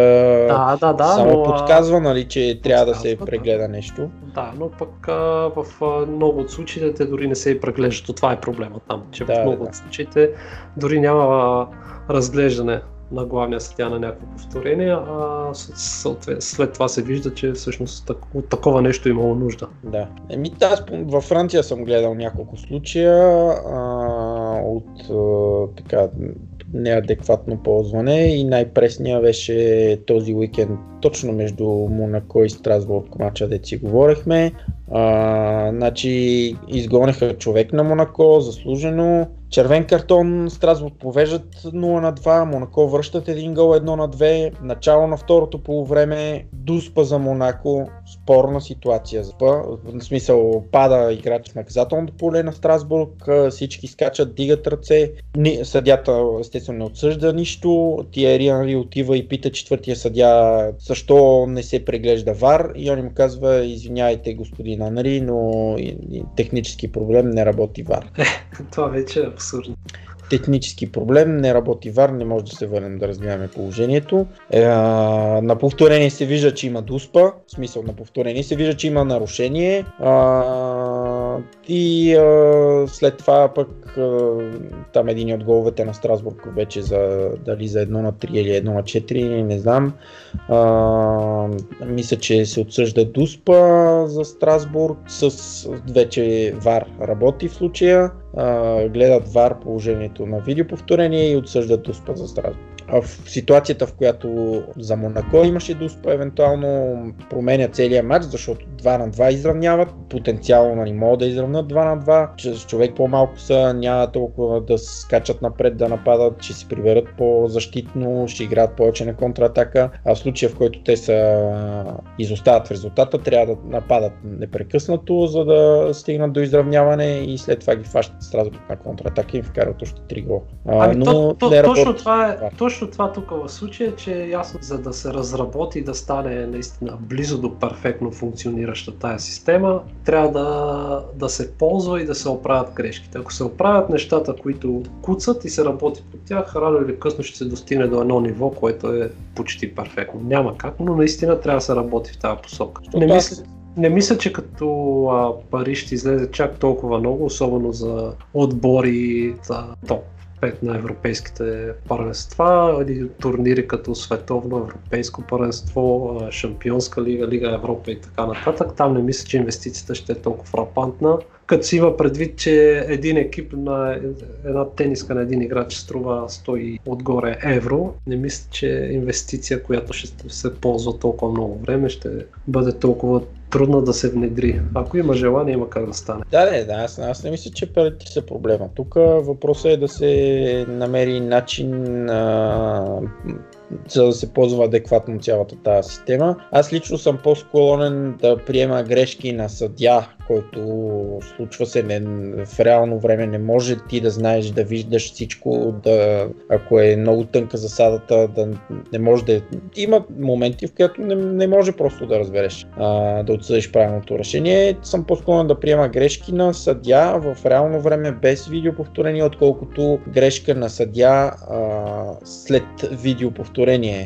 Да, да, да, само но, а, подсказва, нали, че трябва да се да. прегледа нещо. Да, но пък а, в много от случаите те дори не се и преглеждат. То Това е проблема там, че Да, в много да. от случаите дори няма разглеждане на главния съдя на някакво повторение, а след това се вижда, че всъщност от такова нещо е имало нужда. Да. Еми, аз във Франция съм гледал няколко случая а, от а, така неадекватно ползване и най-пресния беше този уикенд точно между Монако и Страсбург мача, де си говорихме. А, значи изгониха човек на Монако, заслужено. Червен картон, Страсбург повеждат 0 на 2, Монако връщат един гол 1 на 2, начало на второто полувреме, дуспа за Монако, спорна ситуация. В смисъл пада играч в наказателното поле на Страсбург, всички скачат, дигат ръце, съдята естествено не отсъжда нищо, Тиери Анри отива и пита четвъртия съдя защо не се преглежда ВАР и он им казва извиняйте господин Анри, но технически проблем не работи ВАР *laughs* това вече е абсурдно. Технически проблем, не работи ВАР, не може да се върнем да разгледаме положението. Е, на повторение се вижда, че има дуспа, в смисъл на повторение се вижда, че има нарушение. А, и а, след това пък а, там един от головете на Страсбург вече за дали за 1 на 3 или 1 на 4, не знам. А, мисля, че се отсъжда Дуспа за Страсбург с вече ВАР работи в случая. А, гледат ВАР положението на видеоповторение и отсъждат Дуспа за Страсбург. В ситуацията, в която за Монако имаше Дуспа, евентуално променя целият матч, защото 2 на 2 изравняват, потенциално нали, могат да изравнат 2 на 2, че човек по-малко са, няма толкова да скачат напред, да нападат, ще се приберат по-защитно, ще играят повече на контратака, а в случая в който те са изостават в резултата, трябва да нападат непрекъснато, за да стигнат до изравняване и след това ги фащат Страсбург на контратака и им вкарат още 3 гола. Ами, то, то, не точно, това е, Да. Точно това тук в случая, че е ясно, за да се разработи и да стане наистина близо до перфектно функционираща тая система, трябва да, да се ползва и да се оправят грешките. Ако се оправят нещата, които куцат и се работи по тях, рано или късно ще се достигне до едно ниво, което е почти перфектно. Няма как, но наистина трябва да се работи в тази посока. Не мисля, не мисля, че като а, пари ще излезе чак толкова много, особено за отбори за топ 5 на европейските първенства, турнири като световно, европейско първенство, шампионска лига, лига Европа и така нататък. Там не мисля, че инвестицията ще е толкова фрапантна. Като си има предвид, че един екип на една тениска на един играч струва 100 и отгоре евро, не мисля, че инвестиция, която ще се ползва толкова много време, ще бъде толкова трудна да се внедри. Ако има желание, има как да стане. Да, да, да, аз, аз не мисля, че парите са проблема. Тук въпросът е да се намери начин а, за да се ползва адекватно цялата тази система. Аз лично съм по-склонен да приема грешки на съдя, който случва се не, в реално време. Не може ти да знаеш, да виждаш всичко, да, ако е много тънка засадата, да не може да... Има моменти, в които не, не може просто да разбереш, а, да отсъдиш правилното решение. Съм по-склонен да приема грешки на съдя в реално време без видеоповторение, отколкото грешка на съдя а, след видеоповторение.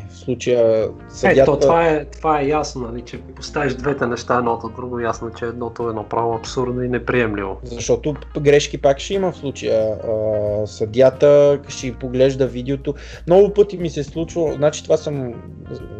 В случая съдята... Ето, това е, това е ясно, нали, че поставиш двете неща едното от друго, ясно, че едното е направо абсурдно и неприемливо. Защото грешки пак ще има в случая. А, съдята ще поглежда видеото. Много пъти ми се случва, значи това съм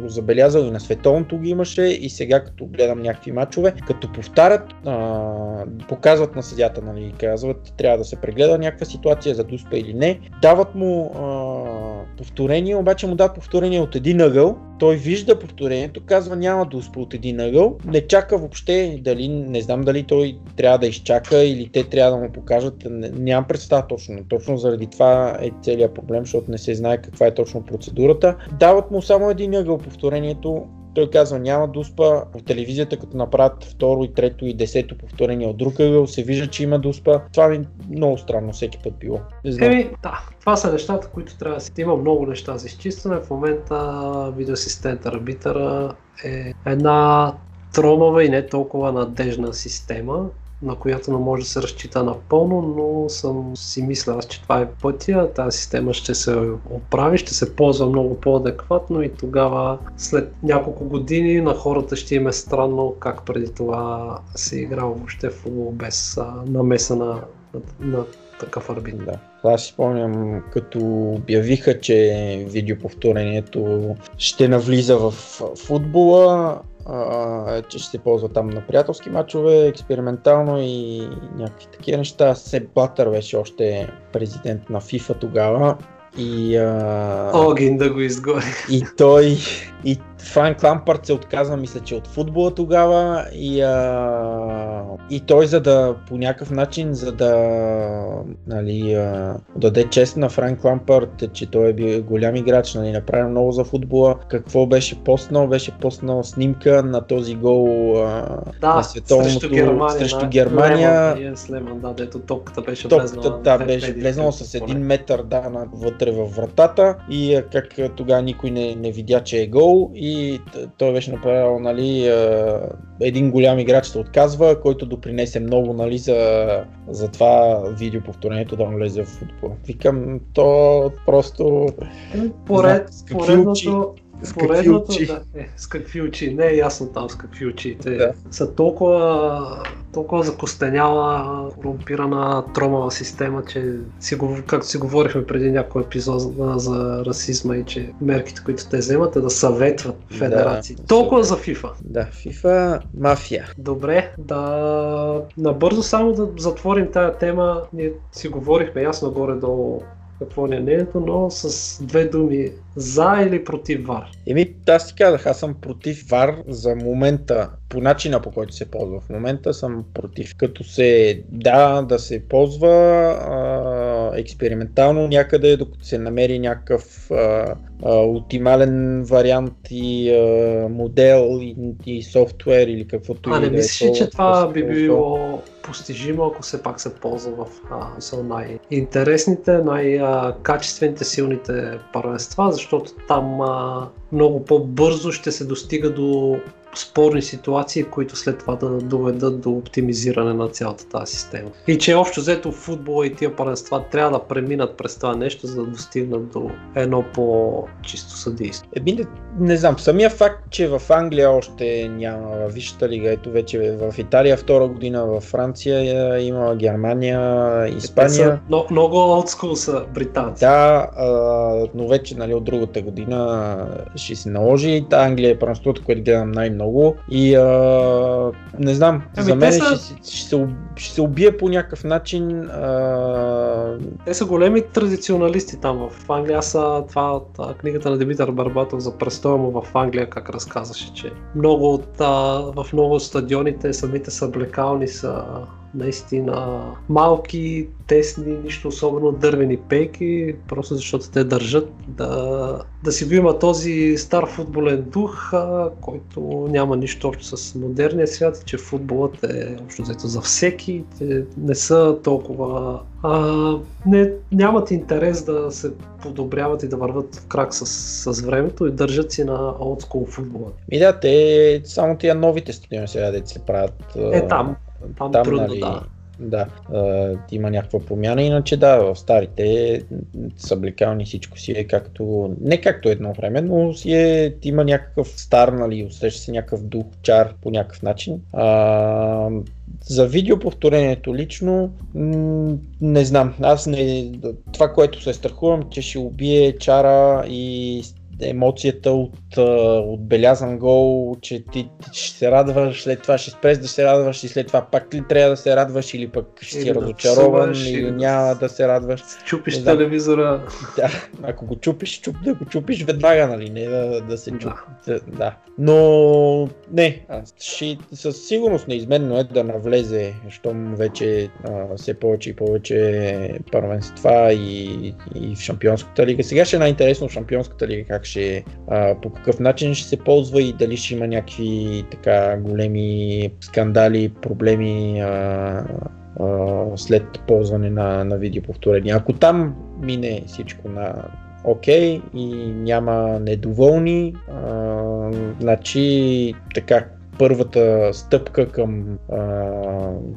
забелязал и на световното ги имаше и сега като гледам някакви матчове, като повтарят, а, показват на съдята, нали, казват, трябва да се прегледа някаква ситуация за дуспа или не, дават му а, повторение, обаче му дадат повторение от един ъгъл, той вижда повторението, казва няма да успа от един ъгъл, не чака въобще, дали, не знам дали той трябва да изчака или те трябва да му покажат, нямам представа точно. Точно заради това е целият проблем, защото не се знае каква е точно процедурата. Дават му само един ъгъл повторението, той казва няма дуспа. В телевизията, като направят второ и трето и десето повторение от друг ъгъл, се вижда, че има дуспа. Това ми много странно всеки път било. Еми, да, това са нещата, които трябва да си. Има много неща за изчистване. В момента видеоасистент арбитъра е една тромава и не толкова надежна система, на която не може да се разчита напълно, но съм си мисля, че това е пътя. Тази система ще се оправи, ще се ползва много по-адекватно и тогава след няколко години на хората ще им е странно как преди това се е играл въобще футбол без намеса на, на, на такъв арбитър. Да. Аз си спомням, като обявиха, че видеоповторението ще навлиза в футбола, а, че ще се ползва там на приятелски матчове, експериментално и някакви такива неща. Сеп Блатър беше още президент на FIFA тогава. И, а... Огин да го изгори. И той, и Франк Лампард се отказа, мисля, че от футбола тогава и, а, и той за да по някакъв начин, за да нали, а, даде чест на Франк Лампард, че той е бил голям играч, нали, направил много за футбола. Какво беше постнал? Беше постнал снимка на този гол а, Да, на световното срещу Германия. срещу Германия. Леман, Леман, да, дето топката беше Топката, влезнала. да, беше влезнала с един метър да, вътре във вратата и как тогава никой не, не видя, че е гол и той беше направил нали, един голям играч се отказва, който допринесе много нали, за, за това видеоповторението да влезе в футбол. Викам, то просто Еми, Поред, поредното, с какви поредното, очи? да, е, с какви очи, не е ясно там с какви очи. Те Да. са толкова, толкова закостеняла, корумпирана тромава система, че си, както си говорихме преди някой епизод за, расизма и че мерките, които те вземат е да съветват федерации. да толкова за. FIFA. да, FIFA мафия. Добре, да набързо само да затворим тая тема. Ние си говорихме ясно горе-долу какво ни е мнението, но с две думи за или против ВАР. Еми, аз ти казах, аз съм против ВАР за момента, по начина по който се ползва. В момента съм против. Като се, да, да се ползва а, експериментално някъде, докато се намери някакъв а, а, оптимален вариант и а, модел и, и софтуер или каквото А и не да е мислиш ли, то- че това то- би било постижимо, ако все пак се ползва в а, са най-интересните, най-качествените, силните първенства, защото там а, много по-бързо ще се достига до спорни ситуации, които след това да доведат до оптимизиране на цялата тази система. И че общо взето в футбола и тия първенства трябва да преминат през това нещо, за да достигнат до едно по-чисто съдейство. Еми, не, не знам, самия факт, че в Англия още няма във Висшата лига, ето вече в Италия втора година, във Франция е, има Германия, Испания. са, но, много олдскул са британци. Да, а, но вече нали, от другата година ще се наложи. Та Англия е първенството, което гледам най-много. И а, не знам, Ами, за мен ще, са- се- ще, се, ще се убие по някакъв начин. А, Те са големи традиционалисти там в Англия. Аз това от книгата на Димитър Барбатов за престоя му в Англия, как разказваше, че много от, а, в много стадионите самите съблекални са наистина малки, тесни, нищо особено дървени пейки, просто защото те държат да, да си го има този стар футболен дух, а, който няма нищо общо с модерния свят, че футболът е общо взето за всеки, те не са толкова а, не, нямат интерес да се подобряват и да върват в крак с, с времето и държат си на олдскул футбола. и да, те само тия новите стадиони сега да се правят. Е, там, там, там трудно, да. Да, а, има някаква промяна, иначе да, в старите съблекални всичко си е както, не както едно време, но си е, има някакъв стар, нали, усеща се някакъв дух, чар по някакъв начин. А, за видеоповторението лично, м- не знам, аз не, това, което се страхувам, че ще убие чара и емоцията от а, отбелязан гол, че ти, ти ще се радваш, след това ще спреш да се радваш и след това пак ли трябва да се радваш или пък ще си да разочарован псуваш, или да няма да се радваш. Чупиш Не знам. телевизора. Да, ако го чупиш, чуп, да го чупиш веднага, нали, не да, да се Да. чупи. Да. да. Но не, ще, със сигурност неизменно е да навлезе, щом вече а, все повече и повече първенства и, и в Шампионската лига. Сега ще е най-интересно в Шампионската лига как ще, а, по какъв начин ще се ползва и дали ще има някакви така големи скандали, проблеми а, а, след ползване на, на видеоповторение. Ако там мине всичко на окей и няма недоволни, а, значи така първата стъпка към, а,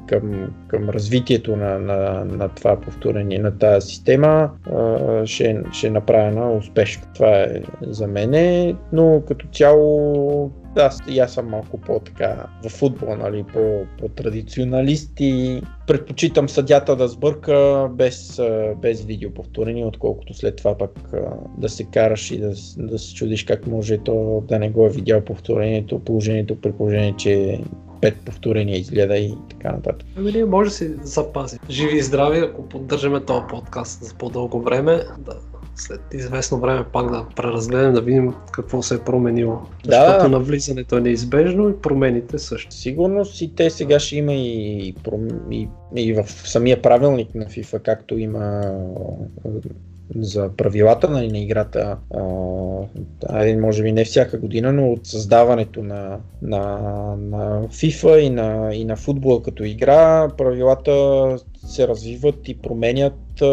към, към развитието на, на, на това повторение, на тази система а, ще, ще е направена успешно. Това е за мене, но като цяло аз, и аз съм малко по-така в футбола, нали, по, по-традиционалист и предпочитам съдята да сбърка без, без видеоповторение, отколкото след това пък да се караш и да, да се чудиш как може то да не го е видял повторението, положението при положение, че пет повторения изгледа и така нататък. Ами ние може да си запазим. Живи и здрави, ако поддържаме този подкаст за по-дълго време, да след известно време пак да преразгледам, да видим какво се е променило. Да. Защото навлизането е неизбежно и промените също. Сигурност и те сега ще има и, пром- и, и в самия правилник на FIFA, както има за правилата на, на играта, а, може би не всяка година, но от създаването на, на, на FIFA и на, и на футбола като игра, правилата се развиват и променят а,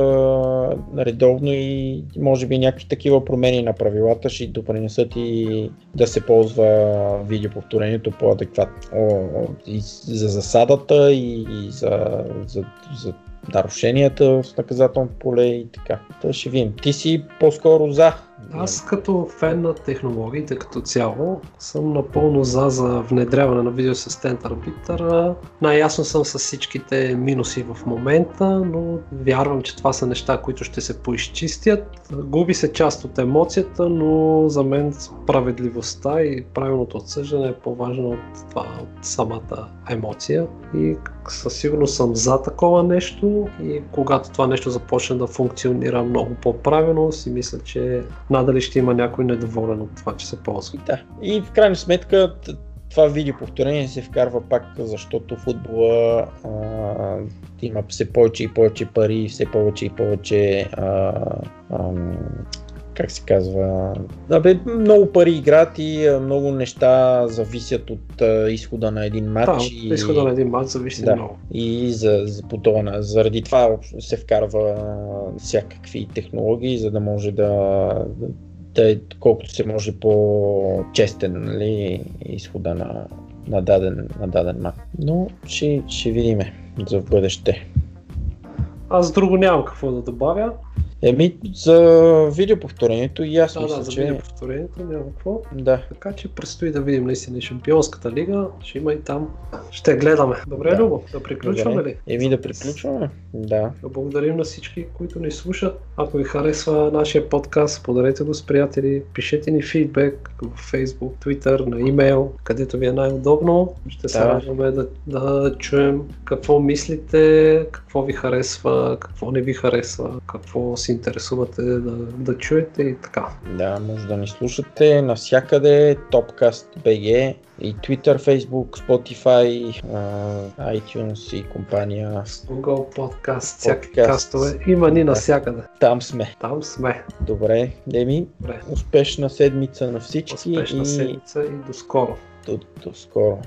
редовно и може би някакви такива промени на правилата ще допринесат и да се ползва видеоповторението по-адекватно. И за засадата, и, и за, за, за нарушенията в наказателното поле и така. Та ще видим. Ти си по-скоро за. Аз като фен на технологиите като цяло съм напълно за за внедряване на видеоасистент арбитър. Най-ясно съм с всичките минуси в момента, но вярвам, че това са неща, които ще се поизчистят. Губи се част от емоцията, но за мен справедливостта и правилното отсъждане е по-важно от това, от самата емоция. И със сигурност съм за такова нещо и когато това нещо започне да функционира много по-правилно, си мисля, че надали ще има някой недоволен от това, че се ползва. Да. И в крайна сметка това видеоповторение се вкарва пак, защото футбола а, има все повече и повече пари, все повече и повече а, ам, как се казва, да, бе, много пари играят и много неща зависят от изхода на един Да, матч. от изхода на един матч зависи Да. много. И за, за по това, на- заради това се вкарва всякакви технологии, за да може да, да е колкото се може по-честен нали, изхода на, на, даден, на даден матч. Но ще, ще видим за в бъдеще. Аз друго нямам какво да добавя. Еми, за видеоповторението и аз Да, мисля, да, за че... видеоповторението няма какво. Да, Така че предстои да видим наистина Шампионската лига. Ще има и там. Ще гледаме. Добре, Да. Любо, да приключваме Добре. ли? Еми да приключваме. Да. Да благодарим на всички, които ни слушат. Ако ви харесва нашия подкаст, споделете го с приятели, пишете ни фидбек в Facebook, Twitter, на имейл, където ви е най-удобно. Ще се Да. радваме да, да чуем какво мислите, какво ви харесва, какво не ви харесва, какво се интересувате да, да чуете и така. Да, може да ни слушате навсякъде, Topcast BG и Twitter, Facebook, Spotify, iTunes и компания. Google Podcast, всякакви кастове. Има ни навсякъде. Там сме. Там сме. Добре, Деми, Добре. успешна седмица на всички Успешна и седмица и до скоро. до, до скоро.